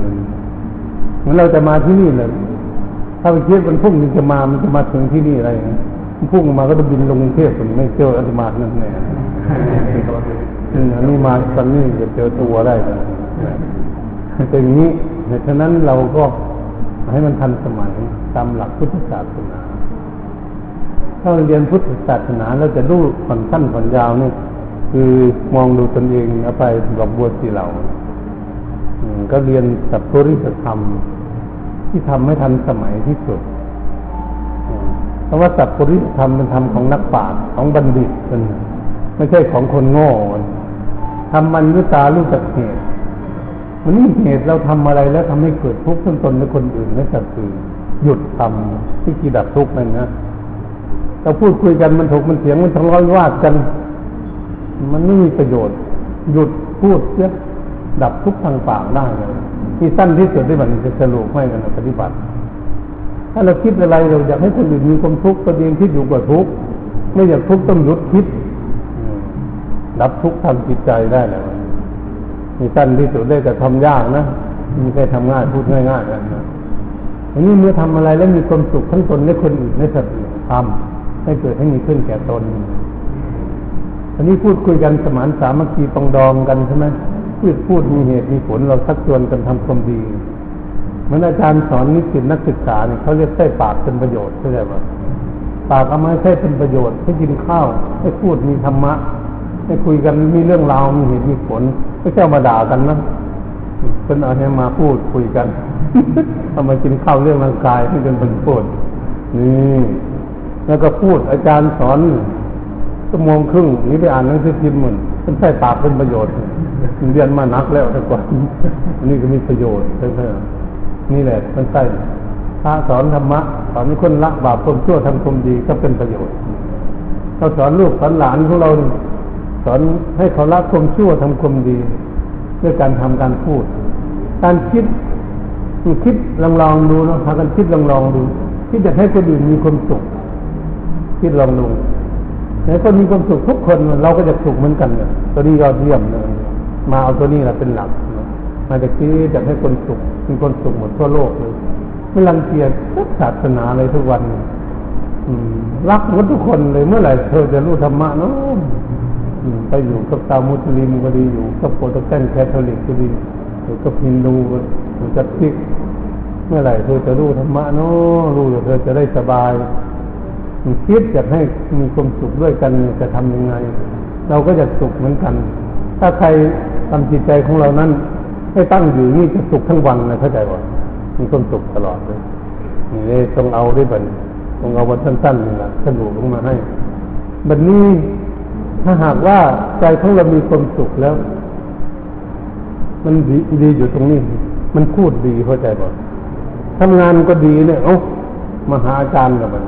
เหมือนเราจะมาที่นี่เลยถ้าไปคิดมันพรุ่งมันจะมามันจะมาถึงที่นี่อะไรนะ พุ่งมาก็จะบินลงกรุงเทพผมไม่เจออัตมานั่นแน่อันนี้มาตอนนี้จะเจอตัวได้แต่อย่างนี้ฉะนั้นเราก็ให้มันทันสมัยตามหลักพุทธศาสนา ถ้าเรียนพุทธศาสนาเราจะรู้ผ่อนสั้นผ่อนยาวนี่คือมองดูตนเองเอาไปดอกบัวสีเหล่าก็เรียนสัพพุริสธรรม ที่ทำให้ทันสมัยที่สุด เพราะว่าสัพพุริธรรมเป็นธรรมของนักปราชญ์ของบัณฑิตเป็นไม่ใช่ของคนโง่ทำมันด้วยตาลูกจักเหตุมันนี่เหตุเราทำอะไรแล้วทำให้เกิดทุกข์ทั้งตนและคนอื่นและสัตว์อื่นหยุดทำที่กีดับทุกข์นั่นนะเราพูดคุยกันมันถกมันเสียงมันทะเลาะวิวาทกัน มันไม่มีประโยชน์ หยุดพูดเสียดับทุกข์ทางปากได้เลยที่สั้นที่สุดที่มันจะสรุปให้กันปฏิบัติ ถ้าเราคิดอะไรเราอยากให้คนอื่นมีความทุกข์ตัวเองคิดอยู่กับทุกข์ไม่อยากทุกข์ต้องหยุดคิดอืมดับทุกข์ทางจิตใจได้เลยนี่สั้นที่สุดได้แต่ทำยากนะไมีใครทำง่ายพูดง่ายๆกันนะอันนี้เมื่อทำอะไรแล้วมีความสุขทั้งตนและคนอื่นในสัตว์ทำให้เกิดให้มีขึ้นแก่ตน อันนี้พูดคุยกันสมานสามัคคีปองดองกันใช่ไหมพูดพูดมีเหตุมีผลเราชักชวนกันทำความดี มือนอาจารย์สอนนิสิตนักศึกษาเนี่ยเขาเรียกใช้ปากเป็นประโยชน์เข้าใจป่ะปากเอามาใช้เป็นประโยชน์ให้กินข้าวให้พูดมีธรรมะให้คุยกันมีเรื่องราวมีเหตุมีผลไม่ใช่มาด่ากันนะเป็นเอาให้มาพูดคุยกันเอามากินข้าวเรื่องร่างกายให้เป็นป็นพูดนี่แล้วก็พูดอาจารย์สอนชั่วโมงครึ่งนี้ไปอ่านหนังสือพิมพ์เหมือนเป็นใช้ปากเป็นประโยชน์เรียนมานักแล้วแต่ก่อนนนี้ก็มีประโยชน์ใช่ไหม นี่แหละมันใช่พระสอนธรรมะสอนให้คนละบาปความชั่วทำความดีก็เป็นประโยชน์เราสอนลูกสอนหลานของเราสอนให้เขาละความชั่วทำความดีด้วยการทำการพูด การคิดคิดลองลองดูนะพากันคิดลองลองดูคิดจะให้คนอื่นมีความสุขคิดลองดูไหนคนมีความสุขทุกคนเราก็จะสุขเหมือนกันเนี่ยตัวนี้ยอดเยี่ยมเลยมาเอาตัวนี้แหละเป็นหลัก มาจากที่จะให้คนสุขมีคนสุขหมดทั่วโลกเลย ไม่รังเกียจศาสนาเลยทุกวันรักหมดทุกคนเลยเมื่อไหร่เธอจะรู้ธรรมะเนาะไปอยู่กับชาวมุสลิมก็ดีอยู่กับโปรตุเกสแคทอลิกก็ดีอยู่กับฮินดูอยู่กับซิกเมื่อไหร่เธอจะรู้ธรรมะเนาะรู้แล้วเธอจะได้สบายคิดอยากให้มีความสุขด้วยกันจะทำยังไง เราก็จะสุขเหมือนกัน ถ้าใครทำจิตใจของเรานั้น ให้ตั้งอยู่นี่จะสุขทั้งวันเลยเข้าใจว่ามีความสุขตลอดเลยนี่ต้องเอาด้วยบันต้องเอาวันสั้นๆนี่แหละสรุปลงมาให้บัดนนี้ถ้าหากว่าใจของเรามีความสุขแล้ว มันดีดีอยู่ตรงนี้ มันพูดดีเข้าใจบ่ทำงานก็ดีเนี่ยเอ้ามาหาอาจารย์กับมัน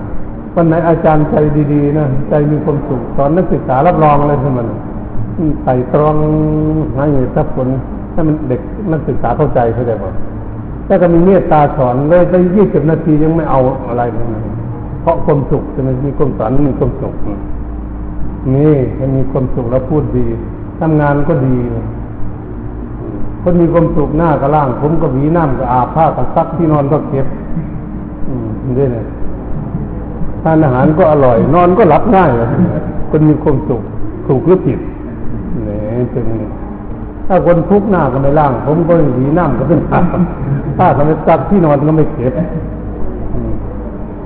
วันไหนอาจารย์ใจดีๆนะใจมีความสุขสอนนักศึกษารับรองเลยใช่ไหมใส่ตรองให้ทับผล ให้มันเด็กนักศึกษาเข้าใจเข้าใจบ่แต่ก็มีเมตตาสอนเลยไปยี่สิบนาทียังไม่เอาอะไรเลยเพราะความสุขจะมีความสอนมีความสุขนี่ถ้ามีความสุขแล้วพูดดีทำงานก็ดีคนมีความสุขหน้าก็ล่าง ผมก็หวีน้ำก็อาบผ้าก็ซักที่นอนก็เก็บอืมนี่ยทานอาหารก็อร่อย นอนก็หลับง่ายคนมีความสุขถูกหรือผิดเนี่ยเป็น ถ้าคนทุกข์หน้าก็ไม่ล่าง ผมก็หวีน้ำก็เป็นผ้าผ้าทำให้ซักที่นอนก็ไม่เก็บ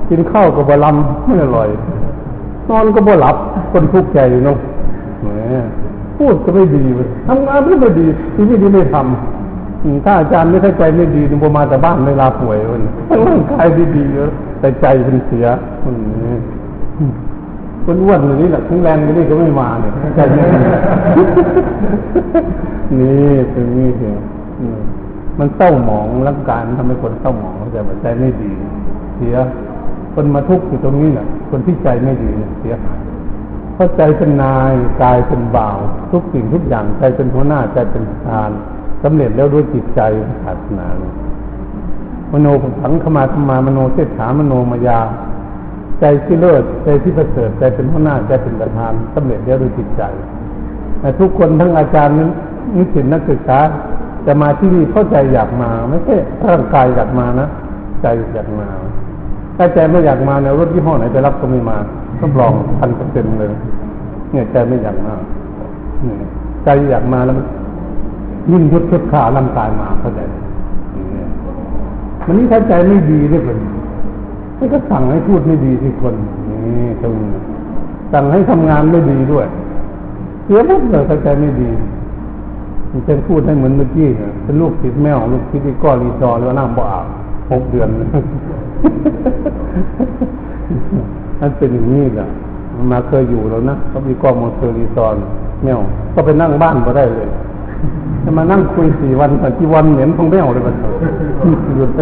กินข้าวก็บะลำไม่อร่อย นอนก็บ่หลับ คนทุกข์ใจเนาะแหมพูดก็ไม่ดีทำงานก็ไม่ดีที่ไม่ดีไม่ทำถ้าอาจารย์ไม่เข้าใจไม่ดีนึกมาแต่บ้านเวลาป่วยมันร่างกายดีๆเยอะแต่ใจเป็นเสีย คนอ้วนอย่างนี้แหละทั้งแรงอย่างนี้ก็ไม่มาเนี่ยใจไม่ดีนี่ตรงนี้เองมันเศร้าหมองร่างกายมันทำให้คนเศร้าหมองแต่ใจไม่ดี เสีย คนมาทุกข์อยู่ตรงนี้เนี่ยคนที่ใจไม่ดีเนี่ยเสียหายเพราะใจเป็นนายกายเป็นบ่าว ทุกสิ่งทุกอย่างใจเป็นหัวหน้าใจเป็นประธานสำเร็จแล้วด้วยจิตใจศาสนา มโนผังขมาธรรมามโนเสถามโนมายา ใจที่เลิศใจที่ประเสริฐใจเป็นหัวหน้าใจเป็นประธานสำเร็จแล้วด้วยจิตใจแต่ทุกคนทั้งอาจารย์นิสิตนักศึกษาจะมาที่นี่เข้าใจอยากมาไม่ใช่ร่างกายอยากมานะใจอยากมาถ้าใจไม่อยากมาเนี่ยรถยี่ห้อไหนจะรับก็ไม่มาต้องลองพันเปอร์เซ็นต์เลยเนี่ยใจไม่อยากมาใจอยากมาแล้วยิ่งยุดชุดขาร่างกายมาเข้าใจมันนี่ถ้าใจไม่ดีด้วยคนไม่ก็สั่งให้พูดไม่ดีที่คนนี่ตรงสั่งให้ทำงานไม่ดีด้วยเสียหมดเลยถ้าใจไม่ดีมันจะพูดให้เหมือนเมื่อกี้เป็นลูกติดแมวลูกติดก้อรีซอแล้วนั่งบ่อาหกเดือนนั่นเป็นอย่างนี้แหละมาเคยอยู่แล้วนะเขามีก้องมอเตอร์รีซอนแมวก็ไปนั่งบ้านก็ได้เลยจะมานั่งคุยสี่วันแต่กี่วันเหม็นคงไม่เอาเลยมันหยุดไป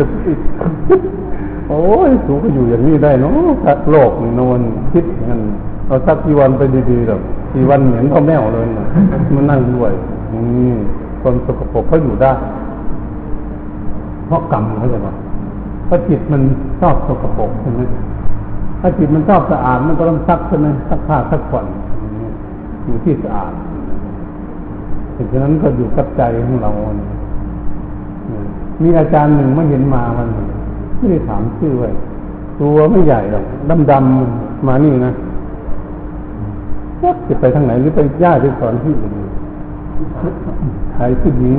โอ้ยสูก็อยู่อย่างนี้ได้เนาะโลกนี่นอนคิดงั้นเอาสักกี่วันไปดีๆหรอกสี่วันเหม็นเขาไม่เลยนะมันนั่งด้วยนี่คนสกปรกเขาอยู่ได้ เพราะกรรมเขาจะบอกเพราะจิตมันชอบสกปรกใช่ไหมถ้าจิตมันชอบสะอาดมันก็ต้องซักใช่ไหมซักผ้าซักผ่อนอยู่ที่สะอาดเพราะฉะนั้นก็อยู่กับใจของเราเนี่ยมีอาจารย์หนึ่งไม่เห็นมาวันหนึ่ง ไม่ได้ถามชื่อไว้ตัวไม่ใหญ่หรอกดำๆมานี่นะจะไปทางไหนหรือไปย่าที่สอนที่อื่นถ่ายผู้หญิง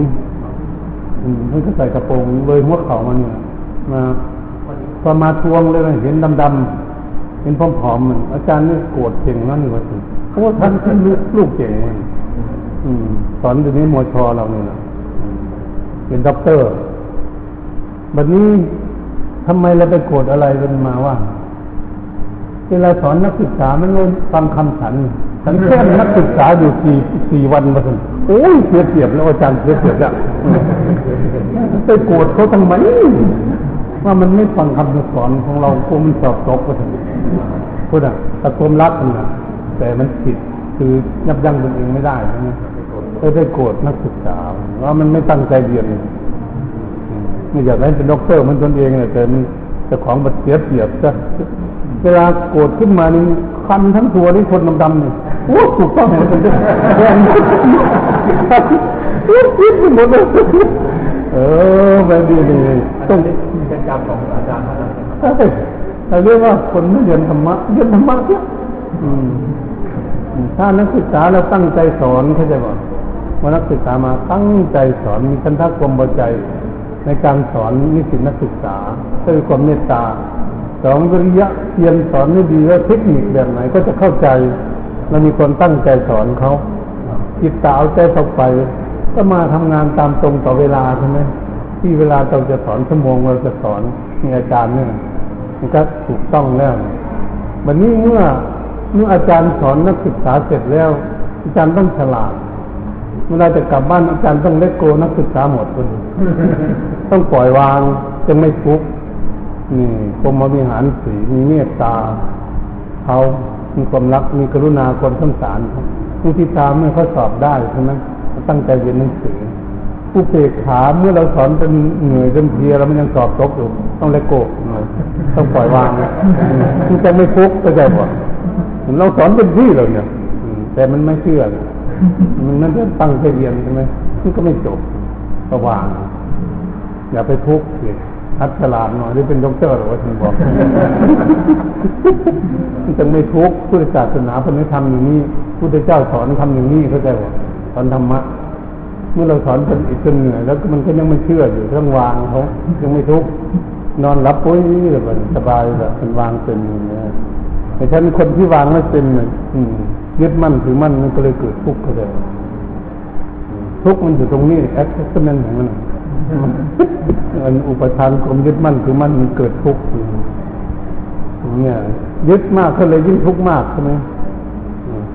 เพิ่งจะใส่กระโปรงเลยหัวเข่ามาเนี่ยมาพอมาทวงเลยเห็นดำๆเห็นผอมๆมันอาจารย์นี่โกรธเก่งนั่นนี่ว่าสิเพราะว่าท่านคือลูกลูกเก่งมันสอนอยู่นี้มชเราเนี่ยนะเป็นด็อกเตอร์บัดนี้ ทำไมเราไปโกรธอะไรกันมาว่าเวลาสอนนักศึกษามันไม่ฟังคำฉันฉันแค่นักศึกษาอยู่สี่สี่วันมาถึงโอ้ยเสียเปรียบแล้วอาจารย์เสียเปรียบแล้วไปโกรธเขาทำไมว่ามันไม่ฟังคำสอนของเราคงมันสอบตกก็ถึงพูดอะตะโกนรักมันนะแต่มันผิดคือยับยั้งตนเองไม่ได้ใช่ไหมได้โกรธนักศึกษาว่ามันไม่ตั้งใจเรียน ไม่อยากให้เป็นด็อกเตอร์มันตนเองเลยแต่มันจะของบัดเสียเปรียบซะเวลาโกรธขึ้นมานี่คันทั้งตัวนี่คนดำๆนี่โอ้ถูกต้องเลยแรงคิดไปหมดเลยเออแบบนี้เลยต้องเป็นกรรมของอาจารย์ท่านนั้นใช่แต่เรียกว่าคนไม่เรียนธรรมะเรียนธรรมะเนี่ยถ้านักศึกษาเราตั้งใจสอนเขาจะบอกว่านักศึกษามาตั้งใจสอนมีคันทักความพอใจ ในการสอนนิสิตนักศึกษาด้วยความเมตตาสองวิริยะเพียรสอนให้ดีว่าเทคนิคแบบไหนก็จะเข้าใจและมีคนตั้งใจสอนเขาจิตตาเอาใจเข้าไป ก็มาทำงานตามตรงต่อเวลาใช่ไหมที่เวลาเราจะสอนชั่วโมงเราจะสอนมีอาจารย์เนี่ยมันก็ถูกต้องแล้ววันนี้เมื่อเมื่ออาจารย์สอนนักศึกษาเสร็จแล้ว อาจารย์ต้องฉลาดเวลาจะกลับบ้านอาจารย์ต้องเลกโกนักศึกษาหมดคน ต้องปล่อยวางจะไม่ฟุกนี่กรมวิหารสีมีเมตตาเขามีความรักมีกรุณาคนสงสารผู้ที่ตามเมื่อเขาสอบได้ใช่ไหมตั้งใจเรียนหนังสือผู้เปกขาเมื่อเราสอนเป็นเหนื่อยจนเพลียเราไมันยังสอบตกอยู่ต้องเลโกหน่อยต้องปล่อยวางคือจะไม่ฟุกก็ใจบ่เราสอนเป็นที่เลยเนี่ยแต่มันไม่เชื่อมันนั่นจะตั้งใจเรียนใช่ไหมนี่ก็ไม่จบก็วาง อย่าไปทุกข์ทัดฉลาดหน่อยหรือเป็นด็อกเตอร์หรือว่าท่านบอกจะไม่ทุกข์พุทธศาสนาพุทธธรรมอย่างนี้พุทธเจ้าสอนทำอย่างนี้เข้าใจว่าสอนธรรมะเมื่อเราสอนจนอีกจนเหนื่อยแล้วมันก็ยังไม่เชื่ออยู่ต้องวางเขายังไม่ทุกข์นอนรับปุ้ยแบบสบายแบบมันวางเป็นอย่างนี้แต่ฉันคนที่วางไม่เป็นยึดมั่นถือมั่นมันก็เลยเกิดทุกข์ก็เลยทุกข์มันอยู่ตรงนี้แอคเซสเมนต์ของมัน มันอุปทานความยึดมั่นคือมั่นมันเกิดทุกข์เนี่ยยึดมากก็เลยยิ่งทุกข์มากใช่ไหม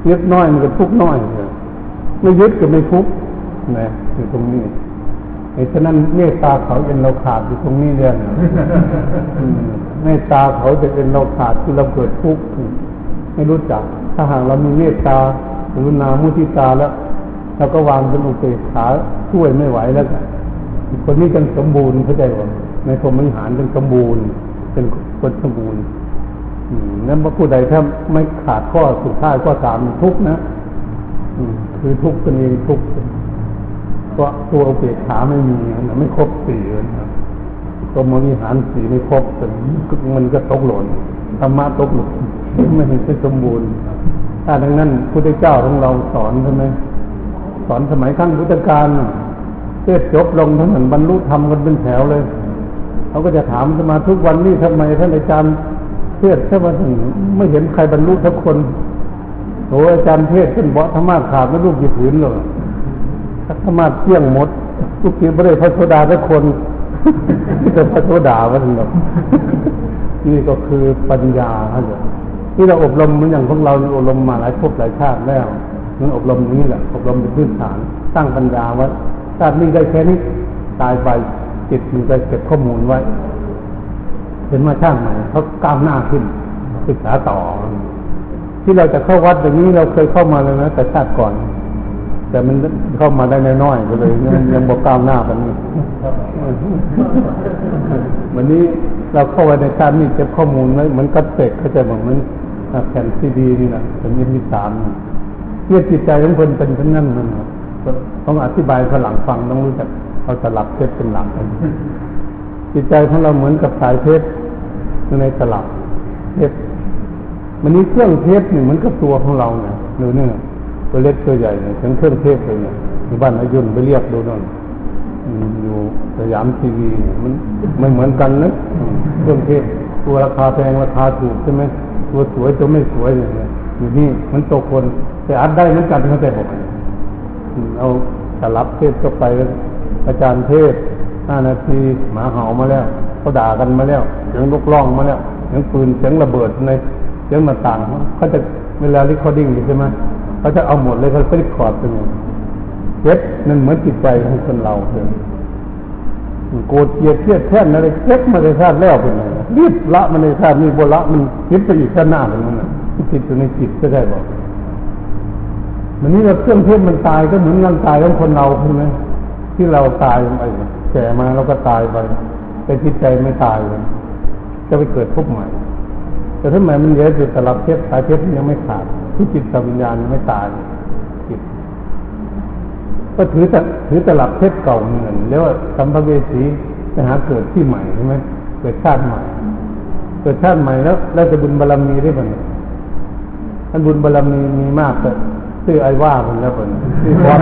ยึดน้อยมันก็ทุกข์น้อยไม่ยึดก็ไม่ทุกข์นะอยู่ตรงนี้ไอ้ฉะนั้นเมตตาเขาเป็นเราขาดอยู่ตรงนี้เรื่องเมตตาเขาจะเป็นเราขาดคือเราเกิดทุกข์ไม่รู้จัก ถ้าหากเรามีเมตตาหรือนามุทิตาแล้วเราก็วางเป็นอุเบกขาช่วยไม่ไหวแล้ว คนนี้เป็นสมบูรณ์เข้าใจว่าในพรหมิหารเป็นสมบูรณ์ เป็นคนสมบูรณ์นั้นพระผู้ใดถ้าไม่ขาดข้อสุดท้ายข้อสามทุกนะคือทุกตัวเองทุกเพราะตัวอุเบกขาไม่มีไม่ครบสี่นะกรมวิหารสี่ไม่ครบแต่มันก็ตกหล่นธรรมะตกหล่นไม่เห็นเป็นสมบูรณ์ ถ้าดังนั้นพุทธเจ้าของเราสอนใช่ไหมสอนสมัยขั้นพุทธกาล เทศจบลงทั้งหมือนบรรลุธรรมกันเป็นแถวเลยเขาก็จะถามจะมาทุกวันนี้ทำไมท่านอาจารย์เทศถ้ามาถึงไม่เห็นใครบรรลุทุกคนโอ้อาจารย์เทศเป็นเบาธรรมะขาดไม่ลูกกี่ผืนเลยธรรมะเที่ยงหมดทุกทีไม่ได้พระโสดาทุกคนที่จะพระโสดาวันนี้นี่ก็คือปัญญาครับที่เราอบรมเหมือนอย่างพวกเราอบรมมาหลายภพหลายชาติแล้วนั่นอบรมนี้แหละอบรมเป็นพื้นฐานสร้างปัญญาไว้ ชาตินี้ได้แค่นี้ตายไปจิตมันจะเก็บข้อมูลไว้เห็นมาช่าติใหม่เขาก้าวหน้าขึ้นศึกษาต่อ ที่เราจะเข้าวัดอย่างนี้เราเคยเข้ามาแล้วนะแต่ชาติก่อน แต่มันเข้ามาได้น้อยๆก็เลยยังยังบอกก้าวหน้ากันนี้วันนี้เราเข้าไปในชาตินี้เก็บข้อมูลไว้เหมือนกัดเตกเขาใจะบอกมันแผ่นซีดีนี่นะเป็นยินดีสามเนี่ยจิตใจของคนเป็นเช่นนั้นนั่นนะ ต้องอธิบายฝรั่งฟังต้องรู้จักเอาสลับเพชรเป็นหลักกันจิตใจของเราเหมือนกับสายเพชรในสลับเพชรมันนี้เครื่องเพชรนี่เหมือนกับตัวของเราเนี่ยดูเนี่ยตัวเล็กตัวใหญ่เนี่ยถึงเครื่องเทพเลยเนี่ยที่บ้านอายุนไปเรียกดูนั่นอยู่สยามทีวีเนี่ยมันไม่เหมือนกันนะเครื่องเทพตัวราคาแพงราคาถูกใช่ไหมตัวสวยตัวไม่สวยเนี่ยอยู่นี่มันตกคนแต่อัดได้เหมือนกันเข้าใจผม เอาสลับเทศก็ไปอาจารย์เทศห้านาทีหมาเห่ามาแล้วเขาด่ากันมาแล้วเสียงลูกล่องมาแล้วเสียงปืนเสียงระเบิดในเสียงมาต่างเขาจะเวลาลิคอร์ดิ้งใช่ไหมเขาจะเอาหมดเลยเขาจะรีคอร์ดเป็นเย็ดนั่นเหมือนจิตใจของคนเราเลยโกรธเกลียดเครียดแค้นอะไรเก็บมาในชาติแล้วเป็นไงรีบละมาในชาตินี้บละมันคิดไปอีกชาติหน้าเป็นมันจิตอยู่ในจิตก็ได้บอก มันนี้เราเครื่องเทศมันตายก็เหมือนร่างกายของคนเราใช่ไหมที่เราตายไปแก่มาเราก็ตายไป แต่จิตใจไม่ตายเลยจะไปเกิดทุกข์ใหม่ แต่ถ้าหมมันเยอะจุดตลับเพชรสายเพชรยังไม่ขาดที่จิตวิญญาณไม่ตายจิตก็ถือแต่ถือตลับเพชรเก่าเงินแล้วสัมภเวสีจะหาเกิดที่ใหม่ใช่ไหมเกิดชาติใหม่ เกิดชาติใหม่แล้วแล้วจะบุญบารรมีได้บ้างท่านบุญบารรมีมีมากเลย ซื้อไอ้ว่าคนแล้วคนซื้อวัด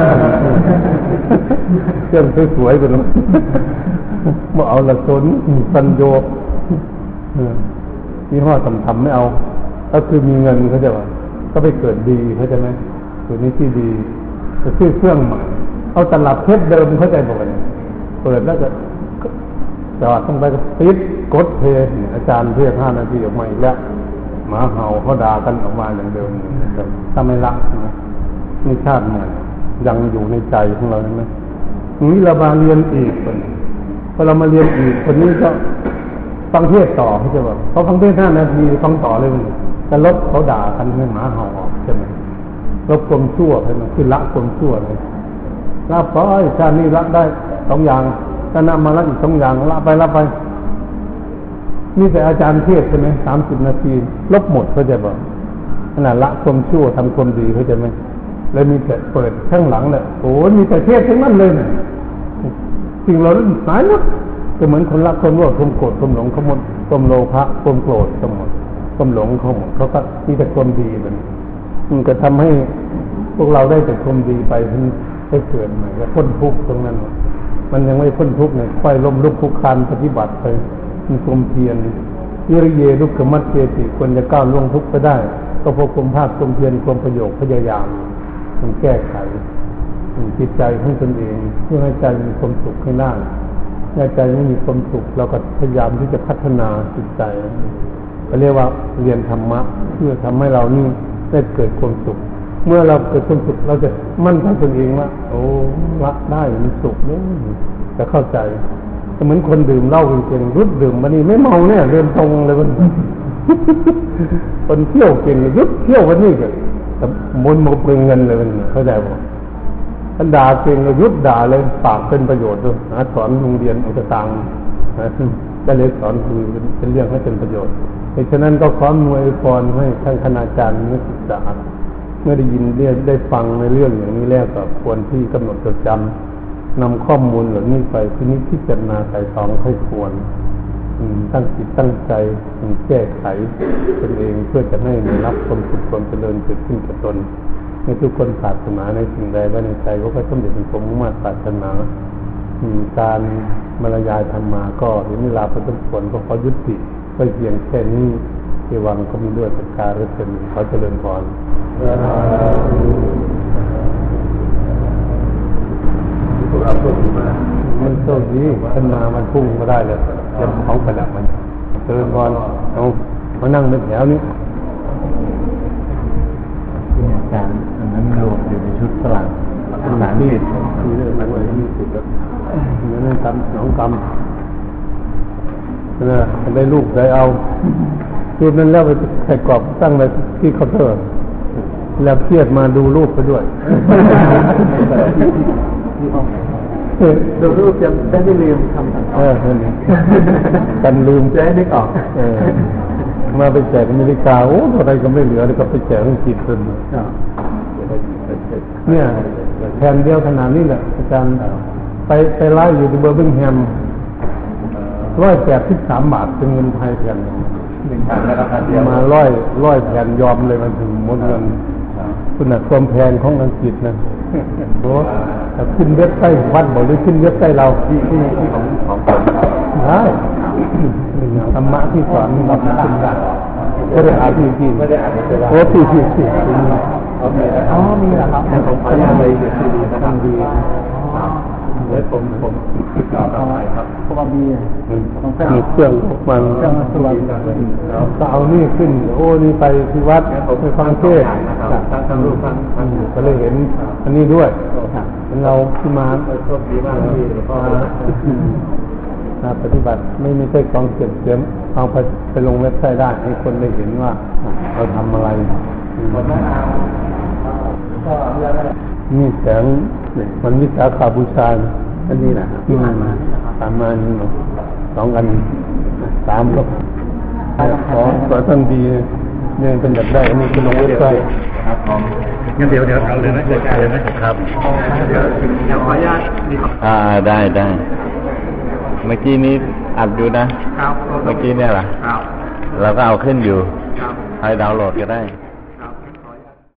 เครื่องสวยๆคนนั้นมาเอาละสนสัญโยมีห้อทำทำไม่เอา ก็คือมีเงินเขาจะว่าก็ไปเกิดดีเขาจะไหมตัวนี้ที่ดีจะซื้อเครื่องใหม่ เอาตลับเพชรเดิมเข้าใจบอกเลยเปิดแล้วก็จอดต้องไปก็ปิดกดเพย์อาจารย์เรียกห้านาทีออกมาอีกแล้วหมาเห่าเขาด่ากันออกมาอย่างเดิมถ้าไม่รักนะ ม่ชาติใหม่ยังอยู่ในใจของเราใช่ไหมนี้เรามาเรียนอีกคนพอเรามาเรียนอีกคนนี้ก็ฟังเทศต่อเขาจะบอกเขาฟังเทศห้านาทีฟังต่อเลยมันจะลบเขาด่ากันให้หมาเห่าออกใช่ไหมลบความชั่วใช่ไหมคือละความชั่วเลยละไปชาตินี้ละได้สองอย่างถ้านำมาละอีกสองอย่างละไปละไปนี่แต่อาจารย์เทศใช่ไหมสามสิบนาที ลบหมดเขาจะบอกขนาดละความชั่วทำความดีเขาจะไหม แล้วมีแต่เปิดข้างหลังเนี่ยโอ้มีแต่เทศทั้งนั้นเลยเนี่ยสิ่งเราหายหมดก็เหมือนคนรักคนว่าคนโกรธคนหลงขาหมดคนโลภะคนโกรธทั้งหมดคนหลงขาหมดเขาก็มีแต่คนดีมันมันก็ทำให้พวกเราได้แต่คนดีไปถึงได้เกิดใหม่แล้วพ้นทุกข์ตรงนั้น มันยังไม่พ้นทุกข์เนี่ยค่อยล้มลุกคุกคานปฏิบัติไปมีความเพียรวิริเยลุกขมัดเจติควรจะก้าวล่วงทุกข์ไปได้ ก็เพราะความภาคความเพียรความประโยชน์พยายาม มันแก้ไขจิตใจของตนเอง เพื่อให้ใจมีความสุขให้ได้ใ้ใจไม่มีความสุขเราก็พยายามที่จะพัฒนาจิตใจเขาเรียกว่าเรียนธรรมะ เพื่อทำให้เรานี่ได้เกิดความสุข เมื่อเราเกิดความสุขเราจะมั่นใจตนเองว่าโอ้ละได้มันสุขเนี่ยจะเข้าใจเหมือนคนดื่มเหล้าจริงๆรุดดื่มมันนี่ไม่เมาเนี่ยเดินตรงเลยมัน คนเที่ยวเก่งยุดเที่ยววันนี้ก็มนมกเป็นเงินเลยมันเข้าใจบ่ท่านด่าเก่งยุดด่าเลยปากเป็นประโยชน์ด้วยหาสอนโรงเรียนอุตตังก็เลยสอนคือเป็นเรื่องให้เป็นประโยชน์ดังฉะนั้นก็ขอมวยพรให้ท่านคณาจารย์นักศึกษาเมื่อได้ยินได้ได้ฟังในเรื่องอย่างนี้แล้วก็ควรที่กำหนดจดจำนำข้อมูลเหล่านี้ไปที่นี้พิจารณาใส่ตองให้ควร ตั้งจิตตั้งใจแก้ไขตนเองเพื่อจะให้ได้รับความสุขความเจริญเกิดขึ้นกับตนให้ทุกคนปรารถนาในสิ่งใดไว้ในใจก็ค่อยสมเด็จเป็นสมมุ่งมั่นปรารถนาการบรรยายธรรมาก็เห็นเวลาพอสมควรก็ขอยุติไปเพียงแค่นี้เทวังก็มีด้วยประการเป็นขอเจริญพรมั นโชคดีขึ้นมามันพุ่งมาได้เลยจะของประดับมันเจริญพรเอามานั่งเป็นแถวนี้ที่อาจารย์อันนั้นรวมอยู่ในชุดฝรั่งภาษาที่มีเรื่องอะไรยี่สิบแล้วนั่นกรรมสองกรรมนะได้ลูกได้เอารูปนั้นแล้วไปใส่กรอบตั้งไว้ที่เคาน์เตอร์แล้วเครียดมาดูรูปไปด้วย ดูรูปจะได้ไม่ลืมคำสั่งเออนั่นเองกันลืมจะได้นึกออกเออมาไปแจกอเมริกาโอ้อะไรก็ไม่เหลือเลยก็ไปแจกอังกฤษจนเนี่ยแผ่นเดียวขนาดนี้แหละอาจารย์ไปไปไล่อยู่ที่เบอร์บิงแฮมร้อยแปดสิบสามบาทเป็นเงินไทยแผ่นหนึ่งหนึ่งพันแล้วก็พันเดียวมาร้อยร้อยแผ่นยอมเลยมันถึงหมดเงินคุณน่ะความแพงของอังกฤษนะ โอ้แต่ขึ้นเว็บไซต์วัดบอกหรือขึ้นเว็บไซต์เราที่ที่ที่ของของผมได้ธรรมะที่สอนเราทำได้ก็ได้อ่านที่ที่ไม่ได้อ่านไม่ได้โอ้ที่ที่ที่ที่นี่อ๋อมีอ๋อมีเหรอครับผมขออนุญาตไปดูซีดีนะครับ ดีแล้วผมผมต่อต่อไปครับพวกมีมีเครื่องพวกมันเครื่องสวดก็เอานี่ขึ้น โอ้นี่ไปที่วัดไปฟังเทศน์นะครับทั้งทั้งรูปทั้งทั้งก็เลยเห็นอันนี้ด้วยเป็นเราที่มาโชคดีมากที่หลวงพ่อมาปฏิบัติไม่ไม่ใช่กองเก็บเสียมเอาไปไปลงเว็บไซต์ได้ให้คนได้เห็นว่าเราทำอะไรผมไม่เอาก็เรื่องอะไรนี่แสง มันวิสาขาบูชาอันนี้นะที่ผ่านมาสามมานี่เนาะสองอันสามก็ขอขอท่านดีเนี่ยเป็นแบบได้อันนี้เป็นลงเว็บไซต์ครับผมงั้นเดี๋ยวเดี๋ยวเอาเลยนะจัดการเลยนะครับเดี๋ยวเดี๋ยวขออนุญาตนี่ครับอ่าได้ได้เมื่อกี้นี้อัดอยู่นะครับเมื่อกี้เนี่ยเหรอครับเราก็เอาขึ้นอยู่ครับให้ดาวน์โหลดก็ได้ค